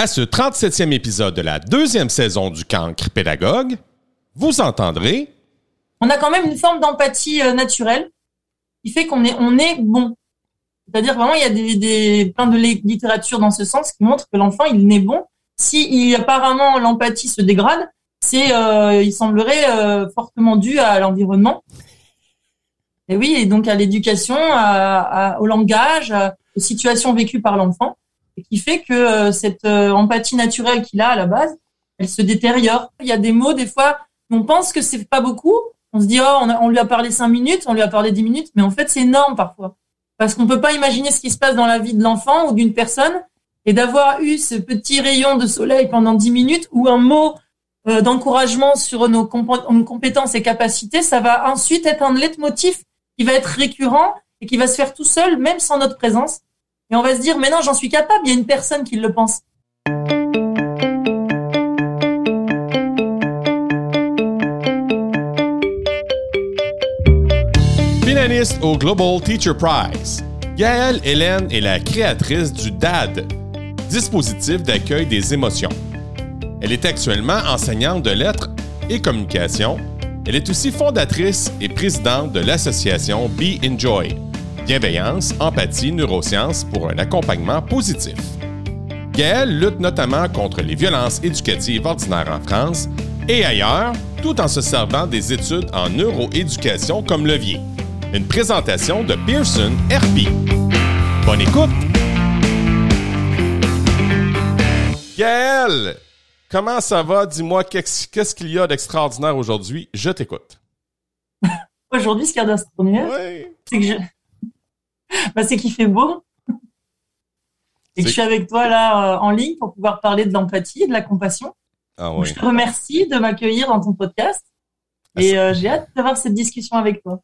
À ce 37e épisode de la deuxième saison du Cancre Pédagogue, vous entendrez. On a quand même une forme d'empathie euh, naturelle qui fait qu'on est, on est bon. C'est-à-dire vraiment, il y a des, des, plein de littérature dans ce sens qui montre que l'enfant, il naît bon. Si il, apparemment l'empathie se dégrade, c'est, euh, il semblerait euh, fortement dû à l'environnement. Et oui, et donc à l'éducation, à, à, au langage, aux situations vécues par l'enfant et qui fait que euh, cette euh, empathie naturelle qu'il a à la base, elle se détériore. Il y a des mots, des fois, on pense que c'est pas beaucoup. On se dit, oh, on, lui a parlé cinq minutes, on lui a parlé dix minutes, mais en fait, c'est énorme parfois. Parce qu'on peut pas imaginer ce qui se passe dans la vie de l'enfant ou d'une personne et d'avoir eu ce petit rayon de soleil pendant dix minutes ou un mot euh, d'encouragement sur nos, nos compétences et capacités, ça va ensuite être un leitmotiv qui va être récurrent et qui va se faire tout seul, même sans notre présence. Et on va se dire, mais non, j'en suis capable, il y a une personne qui le pense. Finaliste au Global Teacher Prize, Gaëlle Hélène est la créatrice du DAD, dispositif d'accueil des émotions. Elle est actuellement enseignante de lettres et communication. Elle est aussi fondatrice et présidente de l'association Be Enjoy, bienveillance, empathie, neurosciences pour un accompagnement positif. Gaëlle lutte notamment contre les violences éducatives ordinaires en France et ailleurs, tout en se servant des études en neuroéducation comme levier. Une présentation de Pearson RP. Bonne écoute! Gaëlle, comment ça va? Dis-moi, qu'est-ce qu'il y a d'extraordinaire aujourd'hui? Je t'écoute. Aujourd'hui, ce qu'il y a d'extraordinaire, c'est que je, bah, c'est qu'il fait beau. Et que je suis avec toi là euh, en ligne pour pouvoir parler de l'empathie et de la compassion. Ah. Je te remercie de m'accueillir dans ton podcast. Ah, et euh, j'ai hâte d'avoir cette discussion avec toi.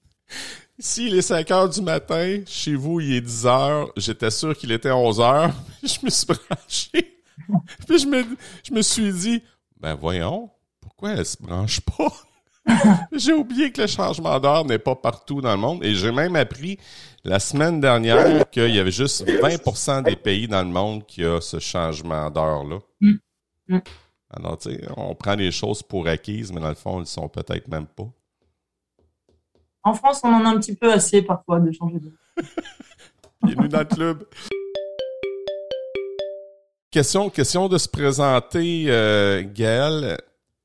Ici, il est 5 heures du matin. Chez vous, il est 10 heures. J'étais sûr qu'il était 11 heures. je me suis branché. Puis je me, je me suis dit, ben voyons, pourquoi elle se branche pas? j'ai oublié que le changement d'heure n'est pas partout dans le monde. Et j'ai même appris la semaine dernière qu'il y avait juste 20% des pays dans le monde qui a ce changement d'heure-là. Mm. Mm. Alors, tu sais, on prend les choses pour acquises, mais dans le fond, ils sont peut-être même pas. En France, on en a un petit peu assez parfois de changer d'heure. Bienvenue dans le club. Question, question de se présenter, euh, Gaël.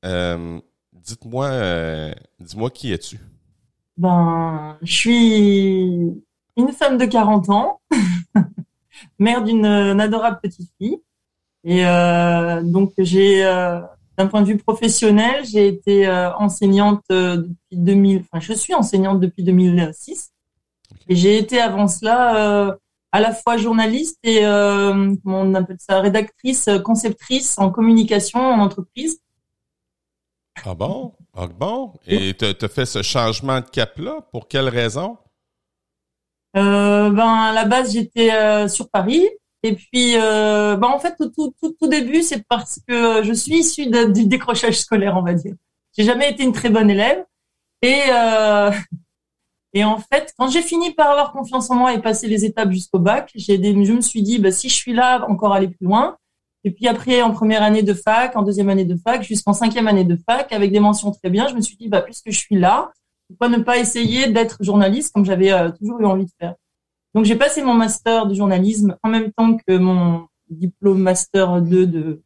Euh, dites-moi, euh, dis-moi qui es-tu? Ben, je suis une femme de 40 ans, mère d'une adorable petite fille. Et euh, donc j'ai, euh, d'un point de vue professionnel, j'ai été euh, enseignante depuis 2000. Enfin, je suis enseignante depuis 2006. Et j'ai été avant cela à la fois journaliste et comment on appelle ça, rédactrice, conceptrice en communication en entreprise. Ah bon? Ah bon? Et tu as fait ce changement de cap-là? Pour quelle raison? Euh, ben à la base j'étais euh, sur Paris et puis euh, ben en fait tout tout tout, début c'est parce que je suis issue du décrochage scolaire on va dire. J'ai jamais été une très bonne élève et euh, et en fait quand j'ai fini par avoir confiance en moi et passer les étapes jusqu'au bac, j'ai je me suis dit ben, si je suis là encore aller plus loin. Et puis après en première année de fac, en deuxième année de fac, jusqu'en cinquième année de fac avec des mentions très bien, je me suis dit bah puisque je suis là, pourquoi ne pas essayer d'être journaliste comme j'avais euh, toujours eu envie de faire? Donc j'ai passé mon master de journalisme en même temps que mon diplôme master 2 de,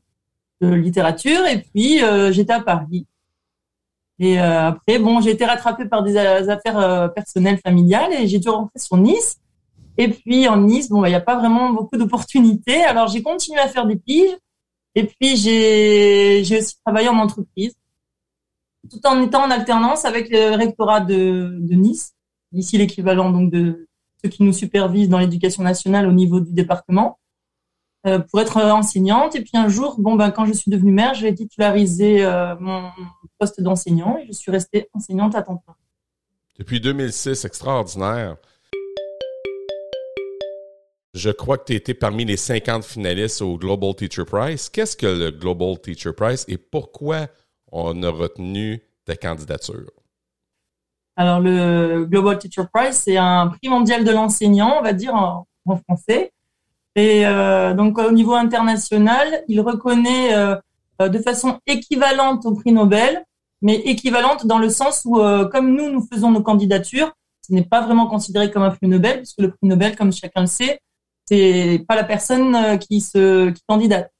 de littérature et puis euh, j'étais à Paris. Et euh, après, bon, j'ai été rattrapée par des affaires personnelles, familiales et j'ai dû rentrer sur Nice. Et puis en Nice, bon, bah, il n'y a pas vraiment beaucoup d'opportunités. Alors j'ai continué à faire des piges. Et puis j'ai aussi travaillé en entreprise tout en étant en alternance avec le rectorat de, Nice, ici l'équivalent donc de ceux qui nous supervisent dans l'éducation nationale au niveau du département, euh, pour être enseignante. Et puis un jour, bon ben quand je suis devenue mère, j'ai titularisé euh, mon poste d'enseignant et je suis restée enseignante à temps plein. Depuis 2006, extraordinaire. Je crois que tu été parmi les 50 finalistes au Global Teacher Prize. Qu'est-ce que le Global Teacher Prize et pourquoi on a retenu ta candidature? Alors, le Global Teacher Prize, c'est un prix mondial de l'enseignant, on va dire en, français. Et euh, donc au niveau international, il reconnaît euh, de façon équivalente au prix Nobel, mais équivalente dans le sens où, comme nous, nous faisons nos candidatures, ce n'est pas vraiment considéré comme un prix Nobel, puisque le prix Nobel, comme chacun le sait, c'est pas la personne qui se qui candidate,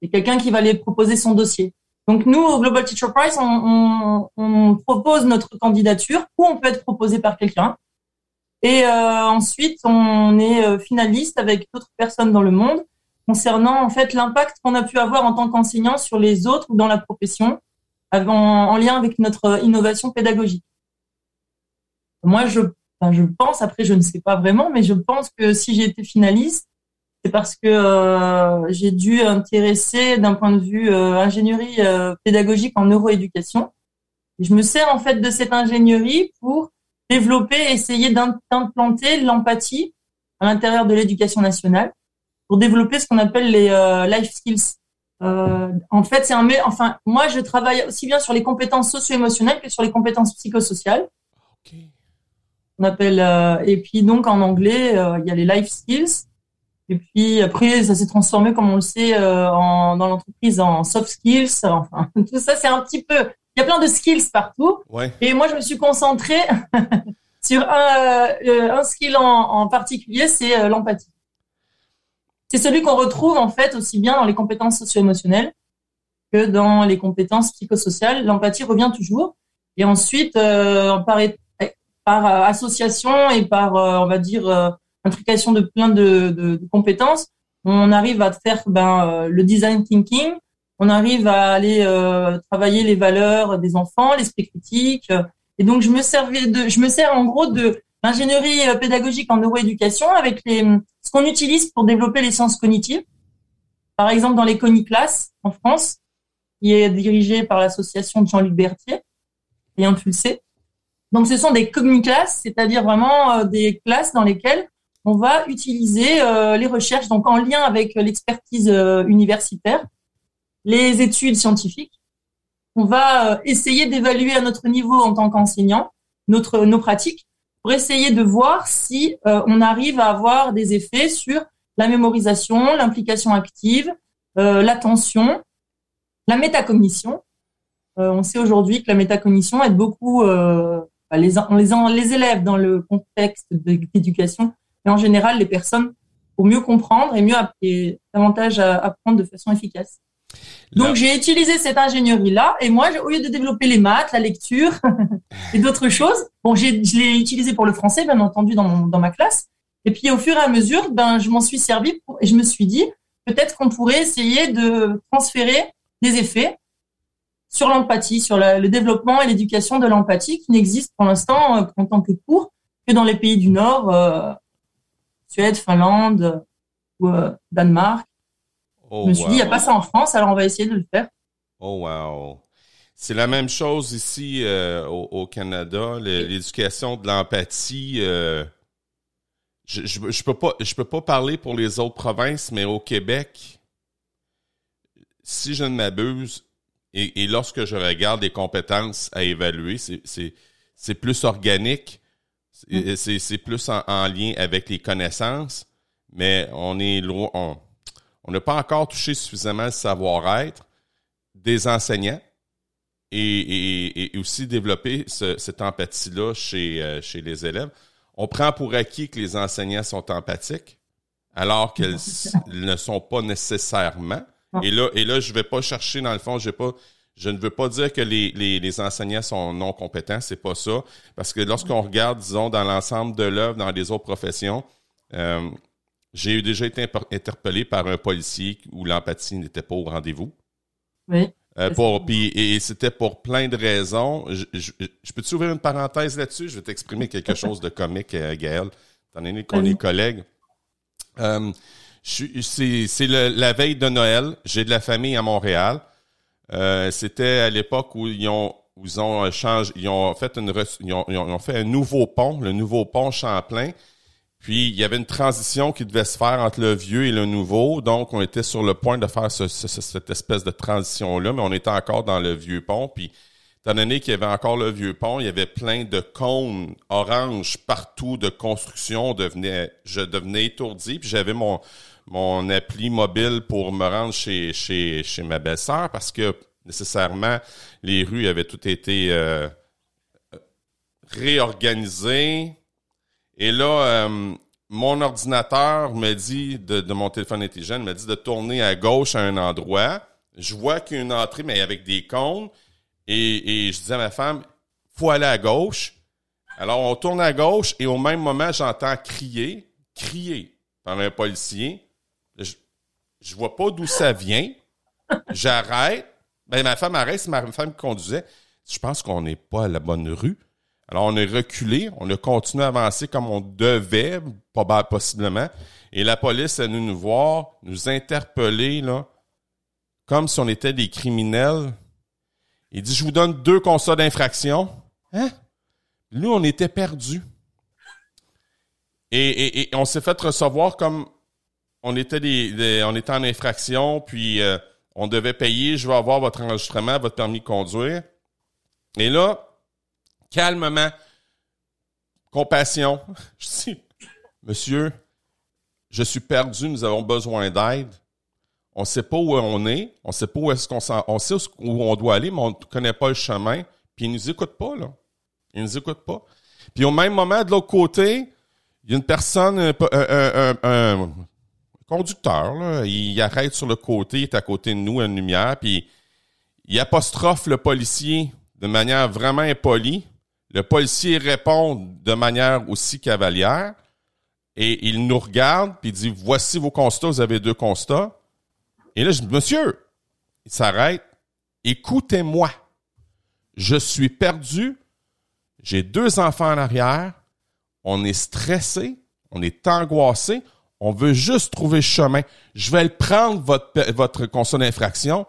c'est quelqu'un qui va aller proposer son dossier. Donc nous, au Global Teacher Prize, on, on, propose notre candidature ou on peut être proposé par quelqu'un. Et euh, ensuite, on est euh, finaliste avec d'autres personnes dans le monde concernant en fait l'impact qu'on a pu avoir en tant qu'enseignant sur les autres ou dans la profession, en, en lien avec notre innovation pédagogique. Moi, je, je pense, après je ne sais pas vraiment, mais je pense que si j'ai été finaliste, c'est parce que euh, j'ai dû intéresser d'un point de vue euh, ingénierie euh, pédagogique en neuroéducation. je me sers en fait de cette ingénierie pour développer, essayer d'implanter l'empathie à l'intérieur de l'éducation nationale, pour développer ce qu'on appelle les life skills. en fait, c'est un, enfin, moi, je travaille aussi bien sur les compétences socio-émotionnelles que sur les compétences psychosociales. On appelle, et puis donc en anglais, il y a les life skills. Et puis après, ça s'est transformé, comme on le sait, euh, en, dans l'entreprise en soft skills. Enfin, tout ça, c'est un petit peu. Il y a plein de skills partout. Ouais. Et moi, je me suis concentrée sur un, euh, un skill en, en particulier, c'est euh, l'empathie. C'est celui qu'on retrouve en fait aussi bien dans les compétences socio-émotionnelles que dans les compétences psychosociales. L'empathie revient toujours. Et ensuite, euh, par, par association et par, on va dire intrication de plein de, de, compétences, on arrive à faire ben, euh, le design thinking, on arrive à aller euh, travailler les valeurs des enfants, l'esprit critique. Et donc je me servais de, je me sers en gros de l'ingénierie euh, pédagogique en neuroéducation avec les, ce qu'on utilise pour développer les sciences cognitives. Par exemple dans les Coniclasses en France, qui est dirigée par l'association de Jean-Luc Berthier et impulsée. Donc ce sont des cogniclasses, c'est-à-dire vraiment des classes dans lesquelles on va utiliser euh, les recherches donc en lien avec l'expertise euh, universitaire, les études scientifiques. On va euh, essayer d'évaluer à notre niveau en tant qu'enseignant nos pratiques pour essayer de voir si on arrive à avoir des effets sur la mémorisation, l'implication active, l'attention, la métacognition. on sait aujourd'hui que la métacognition aide beaucoup bah, les élèves dans le contexte d'éducation et en général les personnes pour mieux comprendre et mieux et davantage apprendre de façon efficace. Donc j'ai utilisé cette ingénierie là et moi au lieu de développer les maths, la lecture et d'autres choses, bon je l'ai utilisé pour le français bien entendu dans mon, dans ma classe et puis au fur et à mesure ben je m'en suis servi pour, et je me suis dit peut-être qu'on pourrait essayer de transférer des effets sur l'empathie, sur le développement et l'éducation de l'empathie qui n'existe pour l'instant euh, en tant que cours que dans les pays du Nord euh, Suède, Finlande ou euh, Danemark. Oh, je me suis dit, il n'y a pas ça en France, alors on va essayer de le faire. Oh, wow. C'est la même chose ici euh, au, Canada, l'éducation de l'empathie. Euh, je, je, peux pas, je peux pas parler pour les autres provinces, mais au Québec, si je ne m'abuse, et, lorsque je regarde les compétences à évaluer, c'est plus organique. C'est plus en, lien avec les connaissances, mais on est loin. On n'a pas encore touché suffisamment le savoir-être des enseignants et, aussi développer cette empathie-là chez, euh, chez les élèves. On prend pour acquis que les enseignants sont empathiques, alors qu'ils ne sont pas nécessairement. Et là, et là, je vais pas chercher, dans le fond, je vais pas je ne veux pas dire que les, les, les enseignants sont non compétents, c'est pas ça. Parce que lorsqu'on regarde, disons, dans l'ensemble de l'œuvre, dans les autres professions, euh, j'ai déjà été interpellé par un policier où l'empathie n'était pas au rendez-vous. Oui. Euh, pour, puis, et, c'était pour plein de raisons. Je, je, peux-tu ouvrir une parenthèse là-dessus? Je vais t'exprimer quelque chose de comique, euh, Gaël, étant donné qu'on est collègues. Euh, c'est la veille de Noël. J'ai de la famille à Montréal. Euh, c'était à l'époque où ils ont ils ont changé, ils ont fait une ils ont, ils ont, fait un nouveau pont, le nouveau pont Champlain. Puis il y avait une transition qui devait se faire entre le vieux et le nouveau, donc on était sur le point de faire ce, cette espèce de transition là, mais on était encore dans le vieux pont. Puis étant donné qu'il y avait encore le vieux pont, il y avait plein de cônes orange partout de construction. devenait, je devenais étourdi. Puis j'avais mon mon appli mobile pour me rendre chez, chez, chez ma belle-sœur parce que nécessairement, les rues avaient toutes été euh, réorganisées. Et là, euh, mon ordinateur me dit, de, de mon téléphone intelligent, me dit de tourner à gauche à un endroit. Je vois qu'il y a une entrée, mais avec des cônes. Et, et je dis à ma femme, faut aller à gauche. Alors, on tourne à gauche et au même moment, j'entends crier, crier par un policier. Je, vois pas d'où ça vient. J'arrête. Ben, ma femme arrête, c'est ma femme qui conduisait. Je pense qu'on n'est pas à la bonne rue. Alors, on est reculé, on a continué à avancer comme on devait, possiblement. Et la police est nous voir, nous interpeller, comme si on était des criminels. Il dit, je vous donne deux constats d'infraction. Hein? Nous, on était perdus. Et, on s'est fait recevoir comme on était des, on était en infraction, puis euh, on devait payer, je vais avoir votre enregistrement, votre permis de conduire. Et là, calmement, compassion, je dis, monsieur, je suis perdu, nous avons besoin d'aide. On ne sait pas où on est, on sait pas où est-ce qu'on on sait où on doit aller, mais on ne connaît pas le chemin. Puis ils nous écoutent pas, là. Ils nous écoutent pas. Puis au même moment, de l'autre côté, il y a une personne, un, conducteur, là, il arrête sur le côté, il est à côté de nous, une lumière, puis il apostrophe le policier de manière vraiment impolie. Le policier répond de manière aussi cavalière et il nous regarde puis dit voici vos constats, vous avez deux constats. Et là je dis monsieur, il s'arrête. Écoutez-moi. Je suis perdu. J'ai deux enfants en arrière. On est stressé, on est angoissé, on veut juste trouver le chemin. Je vais le prendre votre votre constat d'infraction.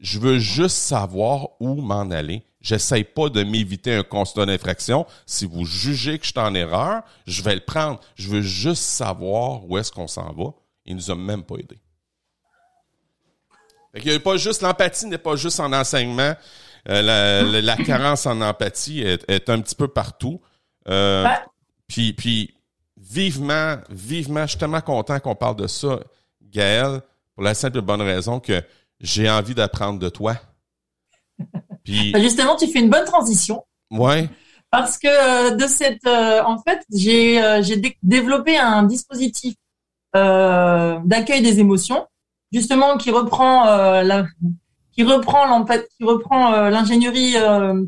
Je veux juste savoir où m'en aller. J'essaye pas de m'éviter un constat d'infraction. Si vous jugez que je suis en erreur, je vais le prendre. Je veux juste savoir où est-ce qu'on s'en va. Il nous a même pas aidé. Il y a pas juste l'empathie n'est pas juste en enseignement. Euh, la, carence en empathie est, un petit peu partout. Euh, puis, puis vivement, vivement, je suis tellement content qu'on parle de ça, Gaël, pour la simple et bonne raison que j'ai envie d'apprendre de toi. Bah, justement, tu fais une bonne transition. Ouais. Parce que euh, de cette, euh, en fait, j'ai euh, j'ai développé un dispositif d'accueil des émotions, justement qui reprend la, qui reprend qui reprend l'ingénierie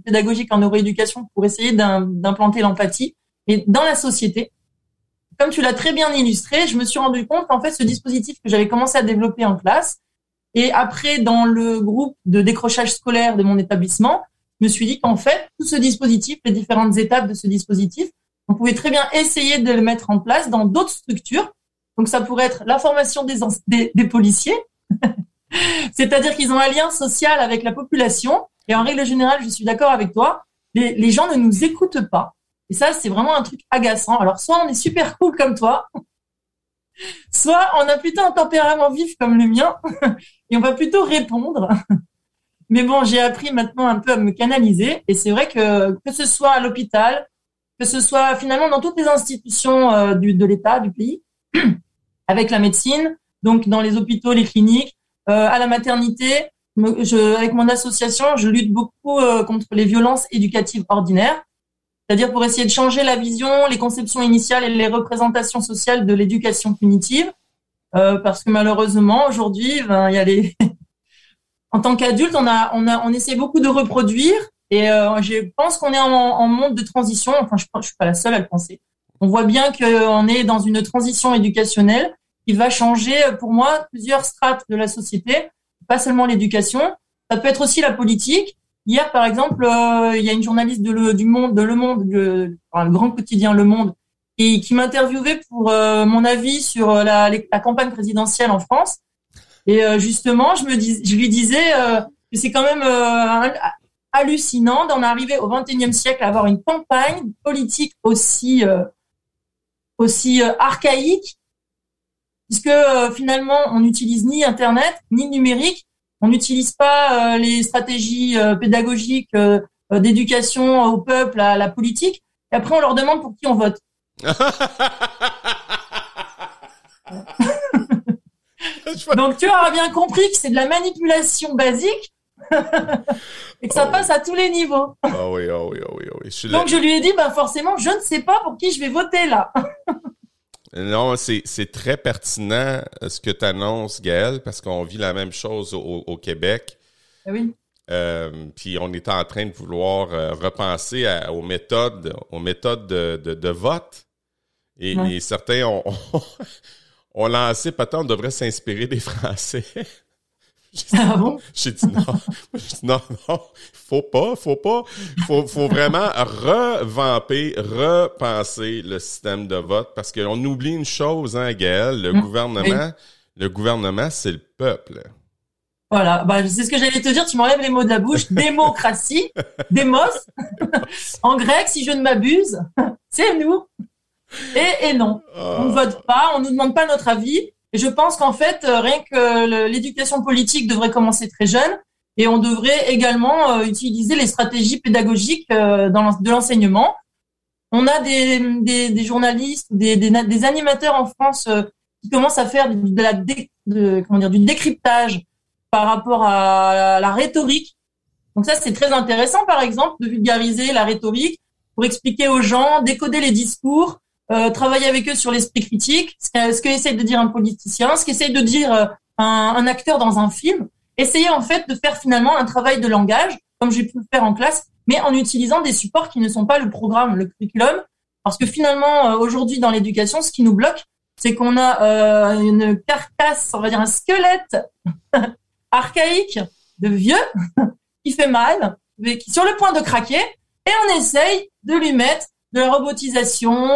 pédagogique en neuroéducation pour essayer d'implanter l'empathie et dans la société. Comme tu l'as très bien illustré, je me suis rendu compte qu'en fait, ce dispositif que j'avais commencé à développer en classe, et après, dans le groupe de décrochage scolaire de mon établissement, je me suis dit qu'en fait, tout ce dispositif, les différentes étapes de ce dispositif, on pouvait très bien essayer de le mettre en place dans d'autres structures. Donc, ça pourrait être la formation des, policiers, c'est-à-dire qu'ils ont un lien social avec la population. Et en règle générale, je suis d'accord avec toi, les gens ne nous écoutent pas. Et ça, c'est vraiment un truc agaçant. Alors, soit on est super cool comme toi, soit on a plutôt un tempérament vif comme le mien et on va plutôt répondre. Mais bon, j'ai appris maintenant un peu à me canaliser et c'est vrai que que ce soit à l'hôpital, que ce soit finalement dans toutes les institutions euh, du, de l'État, du pays, avec la médecine, donc dans les hôpitaux, les cliniques, euh, à la maternité, avec mon association, je lutte beaucoup euh, contre les violences éducatives ordinaires c'est-à-dire pour essayer de changer la vision, les conceptions initiales et les représentations sociales de l'éducation punitive, euh, parce que malheureusement aujourd'hui, ben, il y a les en tant qu'adulte, on a, on a, on essaie beaucoup de reproduire, et euh, je pense qu'on est en, en, monde de transition. Enfin, je, je suis pas la seule à le penser. On voit bien qu'on est dans une transition éducationnelle qui va changer, pour moi, plusieurs strates de la société, pas seulement l'éducation. Ça peut être aussi la politique, Hier, par exemple, euh, il y a une journaliste de le, du Monde, de Le Monde, le, grand quotidien Le Monde, et qui m'interviewait pour euh, mon avis sur euh, la, campagne présidentielle en France. Et justement, je lui disais que c'est quand même hallucinant d'en arriver au XXIe siècle à avoir une campagne politique aussi aussi archaïque, puisque finalement on n'utilise ni Internet ni numérique on n'utilise pas euh, les stratégies euh, pédagogiques euh, d'éducation au peuple, à la politique. Et après, on leur demande pour qui on vote. Donc tu auras bien compris que c'est de la manipulation basique et que ça Oh. passe à tous les niveaux. Ah oui, ah oui, ah oui, ah oui. Je suis Donc je lui ai dit, bah forcément, je ne sais pas pour qui je vais voter là. Non, c'est c'est très pertinent euh, ce que tu annonces, Gaël, parce qu'on vit la même chose au, au Québec. Ah oui. Euh, puis on est en train de vouloir euh, repenser à- aux méthodes, aux méthodes de, de, de vote. Et, Ouais. et certains ont, ont lancé, peut-être on devrait s'inspirer des Français. J'ai dit, Ah bon? J'ai dit non. J'ai dit non, non, faut pas, faut pas. Faut, faut vraiment revamper, repenser le système de vote parce qu'on oublie une chose, hein, Gaël, le Mm, gouvernement, le gouvernement, c'est le peuple. Voilà, bah, c'est ce que j'allais te dire, tu m'enlèves les mots de la bouche. Démocratie, démos, en grec, si je ne m'abuse, c'est nous. Et, et non, on ne vote pas, on nous demande pas notre avis. Et je pense qu'en fait, euh, rien que l'éducation politique devrait commencer très jeune et on devrait également euh, utiliser les stratégies pédagogiques euh, de l'enseignement. On a des, journalistes, des, animateurs en France qui commencent à faire du décryptage par rapport à la rhétorique. Donc ça, c'est très intéressant, par exemple, de vulgariser la rhétorique pour expliquer aux gens, décoder les discours, euh, travailler avec eux sur l'esprit critique, ce que- ce qu'essaye de dire un politicien, ce qu'essaye de dire euh, un, un acteur dans un film. Essayer en fait de faire finalement un travail de langage, comme j'ai pu le faire en classe, mais en utilisant des supports qui ne sont pas le programme, le curriculum. Parce que finalement, euh, aujourd'hui dans l'éducation, ce qui nous bloque, c'est qu'on a euh, une carcasse, on va dire un squelette archaïque de vieux qui fait mal, mais qui est sur le point de craquer, et on essaye de lui mettre de la robotisation,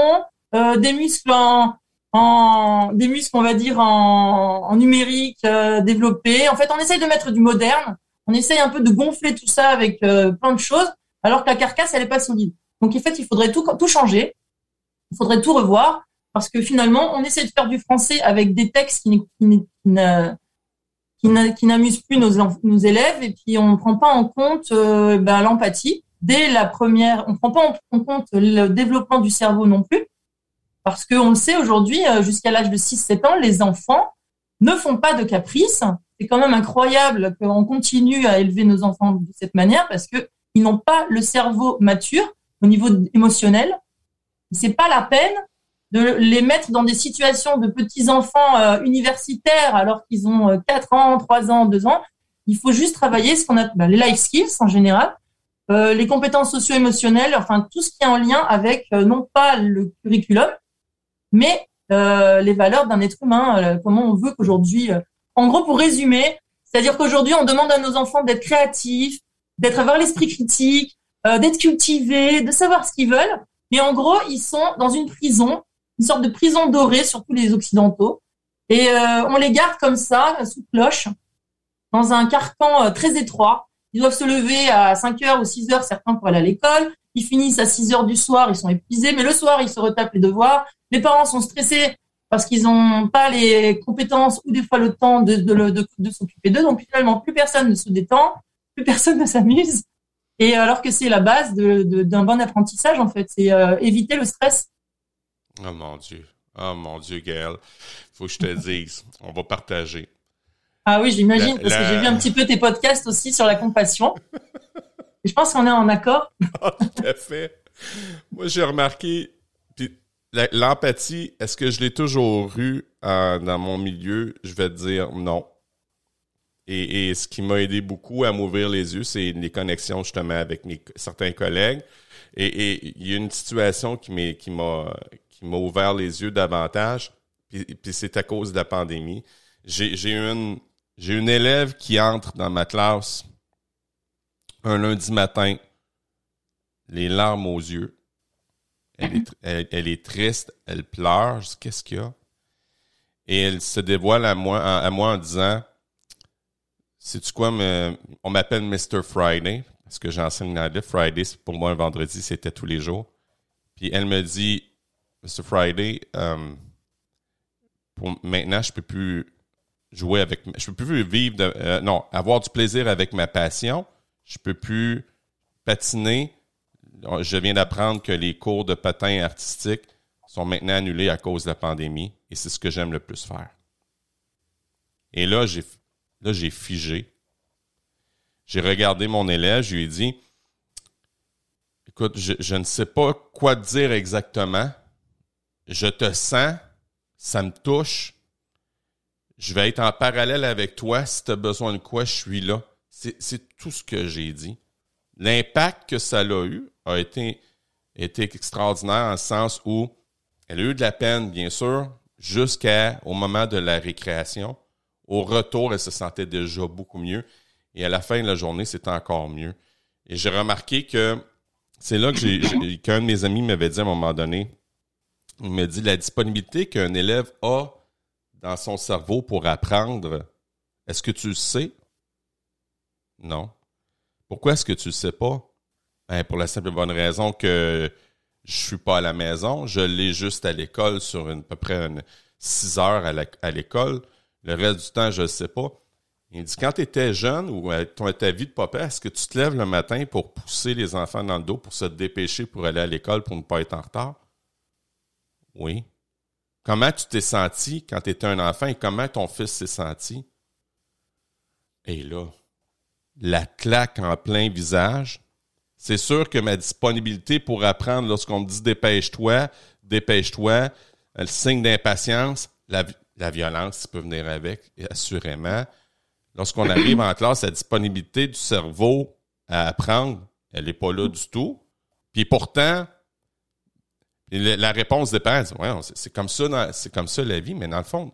euh, des muscles en, des muscles on va dire en, numérique euh, développés. En fait, on essaye de mettre du moderne, on essaye un peu de gonfler tout ça avec euh, plein de choses, alors que la carcasse elle est pas solide. Donc en fait, il faudrait tout tout changer, il faudrait tout revoir parce que finalement, on essaie de faire du français avec des textes qui, qui, n'amusent plus nos, nos élèves et puis on ne prend pas en compte euh, ben, l'empathie dès la première. On prend pas en compte le développement du cerveau non plus parce qu'on le sait aujourd'hui, euh, jusqu'à l'âge de 6-7 ans, les enfants ne font pas de caprices. C'est quand même incroyable qu'on continue à élever nos enfants de cette manière parce que ils n'ont pas le cerveau mature au niveau émotionnel. C'est pas la peine de les mettre dans des situations de petits enfants euh, universitaires alors qu'ils ont euh, 4 ans, 3 ans, 2 ans. Il faut juste travailler ce qu'on appelle bah, les life skills en général, euh, les compétences socio-émotionnelles, enfin tout ce qui est en lien avec euh, non pas le curriculum, mais euh, les valeurs d'un être humain, euh, comment on veut qu'aujourd'hui, euh, en gros pour résumer, c'est-à-dire qu'aujourd'hui on demande à nos enfants d'être créatifs, d'être avoir l'esprit critique, euh, d'être cultivés, de savoir ce qu'ils veulent, mais en gros ils sont dans une prison, une sorte de prison dorée, surtout les occidentaux, et on les garde comme ça, sous cloche, dans un carcan très étroit. Ils doivent se lever à 5 heures ou 6 heures, certains pour aller à l'école. Ils finissent à 6 heures du soir, ils sont épuisés, mais le soir, ils se retapent les devoirs. Les parents sont stressés parce qu'ils n'ont pas les compétences ou des fois le temps de, de, le- de, de s'occuper d'eux. Donc finalement, plus personne ne se détend, plus personne ne s'amuse. Et alors que c'est la base d'un bon apprentissage, en fait, c'est euh, éviter le stress. Oh mon Dieu. Oh mon Dieu, Gaël. Faut que je te dise. On va partager. Ah oui, j'imagine, La- parce que j'ai vu un petit peu tes podcasts aussi sur la compassion. Je pense qu'on est en accord. Tout à fait. Moi, j'ai remarqué, puis l'empathie, est-ce que je l'ai toujours eu euh, dans mon milieu? Je vais te dire non. Et, ce qui m'a aidé beaucoup à m'ouvrir les yeux, c'est les connexions justement avec certains collègues. Et, il y a une situation qui m'a ouvert les yeux davantage, puis, c'est à cause de la pandémie. J'ai une j'ai une élève qui entre dans ma classe un lundi matin, les larmes aux yeux. Elle est, triste, elle pleure. Je dis, qu'est-ce qu'il y a? Et elle se dévoile à moi, en disant, sais-tu quoi, on m'appelle Mr. Friday, parce que j'enseigne l'anglais. Friday, c'est pour moi, un vendredi, c'était tous les jours. Puis elle me dit, Mr. Friday, euh, pour maintenant, je peux plus jouer avec, je peux plus vivre de, euh, non, avoir du plaisir avec ma passion. Je peux plus patiner. Je viens d'apprendre que les cours de patin artistique sont maintenant annulés à cause de la pandémie et c'est ce que j'aime le plus faire. Et là, j'ai là, j'ai figé. J'ai regardé mon élève, je lui ai dit Écoute, je, ne sais pas quoi dire exactement. Je te sens, ça me touche. Je vais être en parallèle avec toi. Si tu as besoin de quoi, je suis là. C'est tout ce que j'ai dit. L'impact que ça a eu a été, extraordinaire en le sens où elle a eu de la peine, bien sûr, jusqu'au moment de la récréation. Au retour, elle se sentait déjà beaucoup mieux. Et à la fin de la journée, c'était encore mieux. Et j'ai remarqué que c'est là que qu'un de mes amis m'avait dit à un moment donné, il m'a dit la disponibilité qu'un élève a dans son cerveau pour apprendre, est-ce que tu le sais? Non. Pourquoi est-ce que tu le sais pas? Ben, pour la simple et bonne raison que je suis pas à la maison, je l'ai juste à l'école sur une, à peu près six heures à l'école. Le reste du temps, je ne sais pas. Il dit, quand tu étais jeune ou à ta vie de papa, est-ce que tu te lèves le matin pour pousser les enfants dans le dos pour se dépêcher pour aller à l'école pour ne pas être en retard? Oui. Comment tu t'es senti quand tu étais un enfant et comment ton fils s'est senti? Et là, la claque en plein visage. C'est sûr que ma disponibilité pour apprendre lorsqu'on me dit dépêche-toi, dépêche-toi, le signe d'impatience, la, violence peut venir avec, assurément. Lorsqu'on arrive en classe, la disponibilité du cerveau à apprendre, elle n'est pas là du tout. Puis pourtant, la réponse dépend. c'est comme ça, c'est comme ça la vie, mais dans le fond,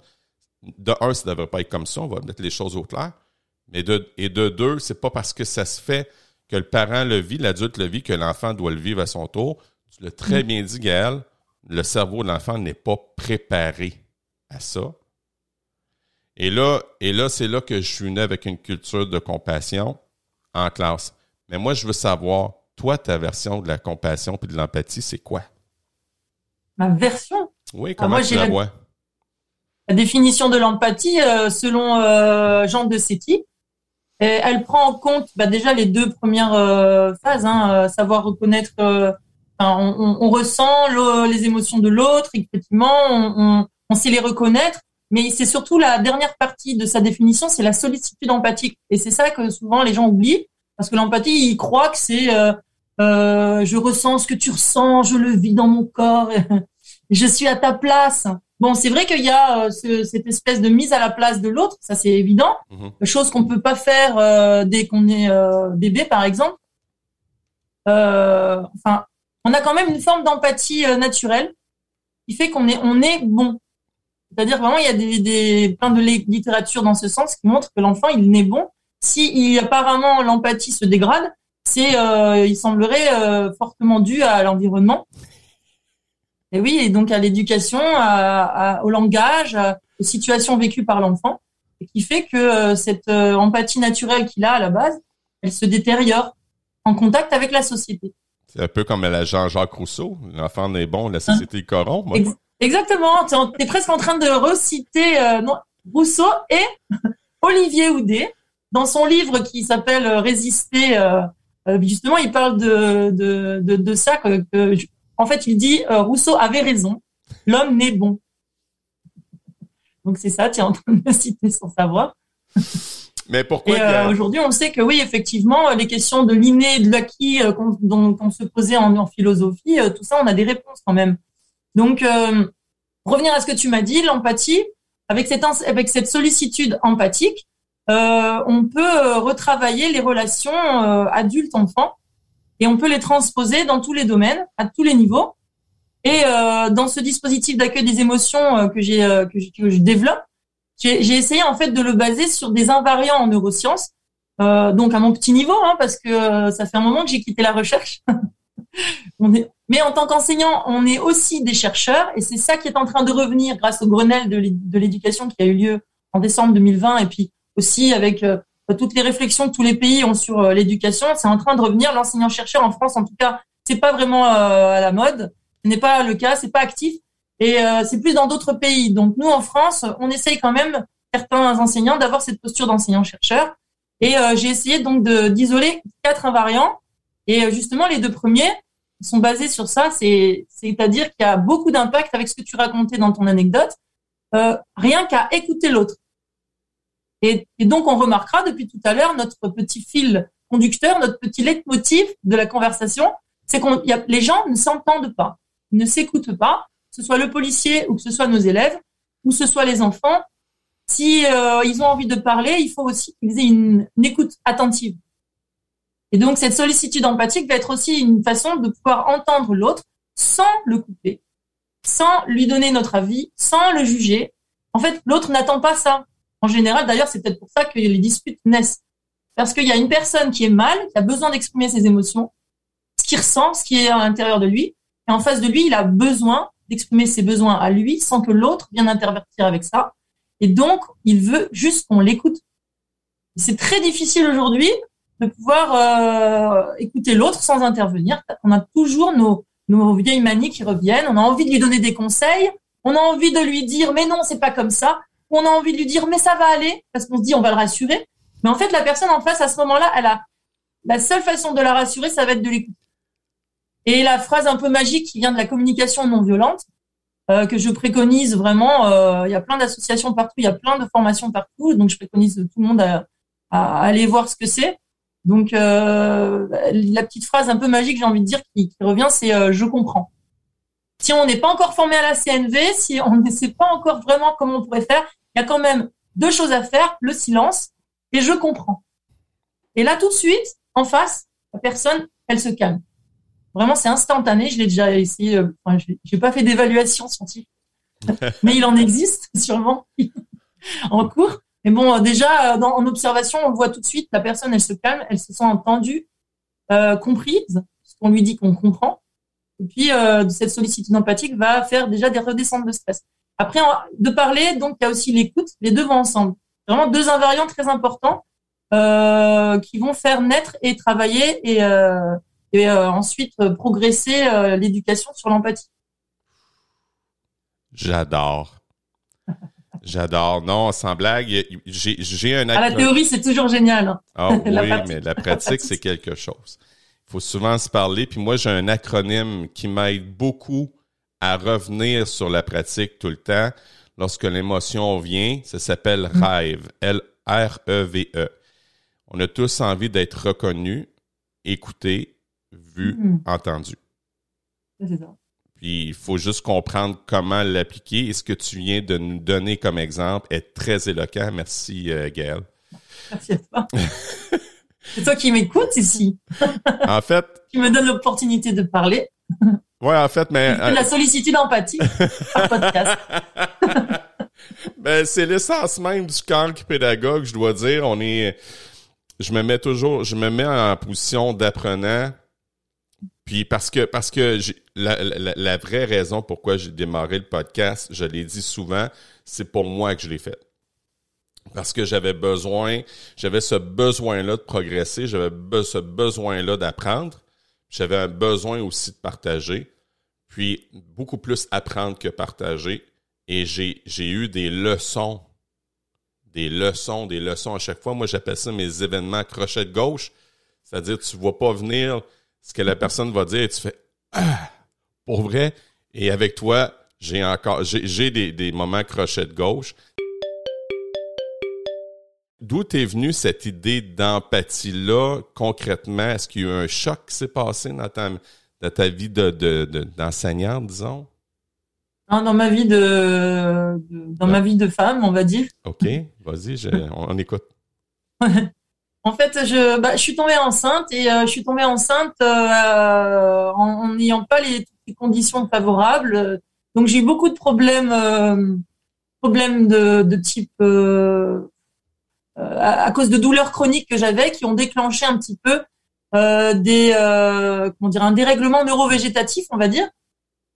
de un, ça ne devrait pas être comme ça. On va mettre les choses au clair. Mais de, et de deux, c'est pas parce que ça se fait que le parent le vit, l'adulte le vit, que l'enfant doit le vivre à son tour. Tu l'as très mm. bien dit, Gaël, le cerveau de l'enfant n'est pas préparé à ça. Et là, et là c'est là que je suis né avec une culture de compassion en classe. Mais moi, je veux savoir, toi, ta version de la compassion et de l'empathie, c'est quoi? Ma version? Oui, ah, comment tu la, vois? La définition de l'empathie, euh, selon euh, Jean de Séti, elle prend en compte bah, déjà les deux premières euh, phases, hein, savoir reconnaître, on, on, ressent les émotions de l'autre, effectivement, on, on, sait les reconnaître, mais c'est surtout la dernière partie de sa définition, c'est la sollicitude empathique. Et c'est ça que souvent les gens oublient, parce que l'empathie, ils croient que c'est euh, euh, je ressens ce que tu ressens, je le vis dans mon corps, je suis à ta place. Bon, c'est vrai qu'il y a euh, cette espèce de mise à la place de l'autre, ça c'est évident, mm-hmm. chose qu'on peut pas faire euh, dès qu'on est euh, bébé, par exemple. enfin, on a quand même une forme d'empathie naturelle qui fait qu'on est on est bon. C'est-à-dire vraiment, il y a des, des, plein de littérature dans ce sens qui montre que l'enfant, il naît bon. Si il, apparemment l'empathie se dégrade, c'est, il semblerait fortement dû à l'environnement. Et oui, et donc à l'éducation, au langage, aux situations vécues par l'enfant, et qui fait que euh, cette empathie naturelle qu'il a à la base, elle se détériore en contact avec la société. C'est un peu comme la Jean-Jacques Rousseau, l'enfant n'est bon, la société hein? corrompt. Exactement. Tu es presque en train de reciter euh, Rousseau et Olivier Houdet dans son livre qui s'appelle euh, Résister. Euh, justement, il parle de, de, de, ça. Que, en fait, il dit Rousseau avait raison. L'homme n'est bon. Donc c'est ça, tu es en train de citer sans savoir. Mais pourquoi Aujourd'hui, on sait que oui, effectivement, les questions de l'inné, de l'acquis dont on se posait en, en philosophie, tout ça, on a des réponses quand même. Donc, euh, revenir à ce que tu m'as dit, l'empathie, avec cette, avec cette sollicitude empathique, euh, on peut euh, retravailler les relations euh, adultes-enfants et on peut les transposer dans tous les domaines, à tous les niveaux. Et euh, dans ce dispositif d'accueil des émotions que, j'ai, que, je développe, j'ai, essayé en fait de le baser sur des invariants en neurosciences, donc à mon petit niveau, hein, parce que ça fait un moment que j'ai quitté la recherche. mais en tant qu'enseignant, on est aussi des chercheurs et c'est ça qui est en train de revenir grâce au Grenelle de l'éducation qui a eu lieu en décembre 2020 et puis aussi avec euh, toutes les réflexions que tous les pays ont sur euh, l'éducation, c'est en train de revenir. L'enseignant-chercheur en France, en tout cas, c'est pas vraiment euh, à la mode, ce n'est pas le cas, c'est pas actif. Et c'est plus dans d'autres pays. Donc nous, en France, on essaye quand même certains enseignants d'avoir cette posture d'enseignant-chercheur. Et j'ai essayé donc d'isoler quatre invariants. Et justement les deux premiers sont basés sur ça, c'est-à-dire qu'il y a beaucoup d'impact avec ce que tu racontais dans ton anecdote, euh, rien qu'à écouter l'autre. Et, donc, on remarquera depuis tout à l'heure notre petit fil conducteur, notre petit leitmotiv de la conversation, c'est qu'on les gens ne s'entendent pas, ne s'écoutent pas, que ce soit le policier ou que ce soit nos élèves ou que ce soit les enfants. Si euh, ils ont envie de parler, il faut aussi qu'ils aient une écoute attentive. Et donc, cette sollicitude empathique va être aussi une façon de pouvoir entendre l'autre sans le couper, sans lui donner notre avis, sans le juger. En fait, l'autre n'attend pas ça. En général, d'ailleurs, c'est peut-être pour ça que les disputes naissent. Parce qu'il y a une personne qui est mal, qui a besoin d'exprimer ses émotions, ce qu'il ressent, ce qui est à l'intérieur de lui. Et en face de lui, il a besoin d'exprimer ses besoins à lui sans que l'autre vienne intervertir avec ça. Et donc, il veut juste qu'on l'écoute. C'est très difficile aujourd'hui de pouvoir euh, écouter l'autre sans intervenir. On a toujours nos, nos vieilles manies qui reviennent. On a envie de lui donner des conseils. On a envie de lui dire, mais non, c'est pas comme ça. On a envie de lui dire, mais ça va aller, parce qu'on se dit, on va le rassurer. Mais en fait, la personne en face, à ce moment-là, elle a la seule façon de la rassurer, ça va être de l'écouter. Et la phrase un peu magique qui vient de la communication non violente, euh, que je préconise vraiment, euh, il y a plein d'associations partout, il y a plein de formations partout, donc je préconise tout le monde à, aller voir ce que c'est. Donc euh, la petite phrase un peu magique, j'ai envie de dire, qui, qui revient, c'est je comprends. Si on n'est pas encore formé à la CNV, si on ne sait pas encore vraiment comment on pourrait faire, il y a quand même deux choses à faire le silence et je comprends. Et là, tout de suite, en face, la personne, elle se calme. Vraiment, c'est instantané. Je l'ai déjà essayé. Euh, enfin, je n'ai pas fait d'évaluation scientifique, mais il en existe sûrement en cours. Mais bon, euh, déjà, euh, dans, en observation, on voit tout de suite, la personne, elle se calme, elle se sent entendue, euh, comprise, parce qu'on lui dit qu'on comprend. Et puis, euh, cette sollicitude empathique va faire déjà des redescentes de stress. Après, de parler, donc, il y a aussi l'écoute. Les deux vont ensemble. Vraiment deux invariants très importants euh, qui vont faire naître et travailler et, euh, et ensuite progresser l'éducation sur l'empathie. J'adore. J'adore. Non, sans blague, j'ai un... À la théorie, c'est toujours génial. Hein. Ah oui, mais la pratique, c'est quelque chose. Il faut souvent se parler. Puis moi, j'ai un acronyme qui m'aide beaucoup à revenir sur la pratique tout le temps. Lorsque l'émotion vient, ça s'appelle mm. REVE. L-R-E-V-E. On a tous envie d'être reconnus, écoutés, vus, mm. entendus. C'est ça. Puis il faut juste comprendre comment l'appliquer. Et ce que tu viens de nous donner comme exemple est très éloquent. Merci, euh, Gaël. Merci à toi. C'est toi qui m'écoutes ici. en fait. Tu me donnes l'opportunité de parler. Ouais, en fait, mais. Euh, la sollicitude empathique par podcast. ben, c'est l'essence même du camp pédagogue, je dois dire. On est, je me mets toujours, je me mets en position d'apprenant puis parce que parce que la, la, la, vraie raison pourquoi j'ai démarré le podcast, je l'ai dit souvent, c'est pour moi que je l'ai fait. Parce que j'avais besoin, j'avais ce besoin-là de progresser, j'avais ce besoin-là d'apprendre, j'avais un besoin aussi de partager, puis beaucoup plus apprendre que partager. Et j'ai, eu des leçons, des leçons, des leçons à chaque fois. Moi, j'appelle ça mes événements crochet de gauche. C'est-à-dire, tu vois pas venir ce que la personne va dire et tu fais Ah, pour vrai? Et avec toi, j'ai encore j'ai des, des moments crochet de gauche. D'où est venue cette idée d'empathie-là concrètement? Est-ce qu'il y a eu un choc qui s'est passé dans ta, dans ta vie d'enseignante, de, de, disons? dans ma vie de, dans ma vie de femme, on va dire. OK, vas-y, on, on écoute. En fait, je, bah, je suis tombée enceinte et euh, je suis tombée enceinte euh, en n'ayant pas les, les, conditions favorables. Donc j'ai eu beaucoup de problèmes, euh, problèmes de, de type euh, à, à, cause de douleurs chroniques que j'avais qui ont déclenché un petit peu des comment dire un dérèglement neurovégétatif, on va dire,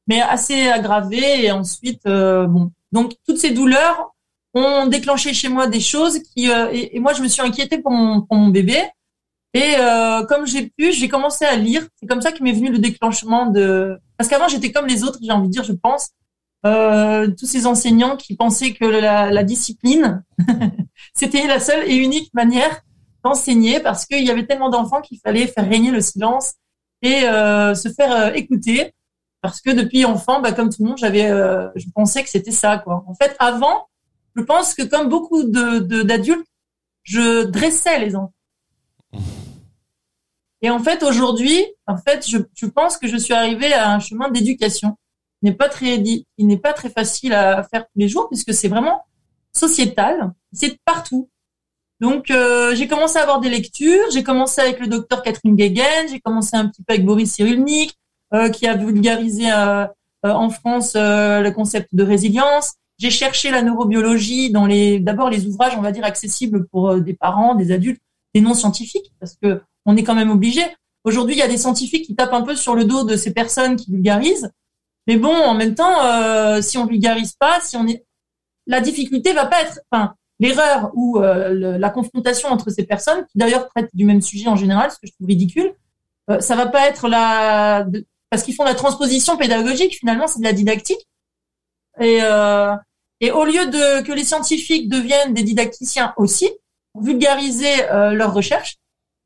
mais assez aggravé et ensuite bon. Donc toutes ces douleurs ont déclenché chez moi des choses qui euh, et, moi je me suis inquiétée pour mon, pour mon bébé et euh, comme j'ai pu j'ai commencé à lire c'est comme ça que m'est venu le déclenchement de parce qu'avant j'étais comme les autres j'ai envie de dire je pense euh, tous ces enseignants qui pensaient que la, discipline c'était la seule et unique manière d'enseigner parce qu'il y avait tellement d'enfants qu'il fallait faire régner le silence et euh, se faire euh, écouter. Parce que depuis enfant bah, comme tout le monde j'avais je pensais que c'était ça quoi. En fait avant je pense que comme beaucoup d'adultes, je dressais les enfants. Et en fait, aujourd'hui, en fait, je, je, pense que je suis arrivée à un chemin d'éducation n'est pas très, il n'est pas très facile à faire tous les jours puisque c'est vraiment sociétal, c'est partout. Donc, euh, j'ai commencé à avoir des lectures. J'ai commencé avec le docteur Catherine Guéguen. J'ai commencé un petit peu avec Boris Cyrulnik, euh, qui a vulgarisé euh, en France le concept de résilience. J'ai cherché la neurobiologie dans les, d'abord les ouvrages, on va dire accessibles pour des parents, des adultes, des non scientifiques, parce que on est quand même obligé. Aujourd'hui, il y a des scientifiques qui tapent un peu sur le dos de ces personnes qui vulgarisent. Mais bon, en même temps, si on vulgarise pas, si on est, la difficulté va pas être, enfin, l'erreur ou euh, la confrontation entre ces personnes, qui d'ailleurs traitent du même sujet en général, ce que je trouve ridicule, euh, ça va pas être la parce qu'ils font la transposition pédagogique. Finalement, c'est de la didactique. Et, euh, et au lieu de que les scientifiques deviennent des didacticiens aussi, vulgariser euh, leurs recherches,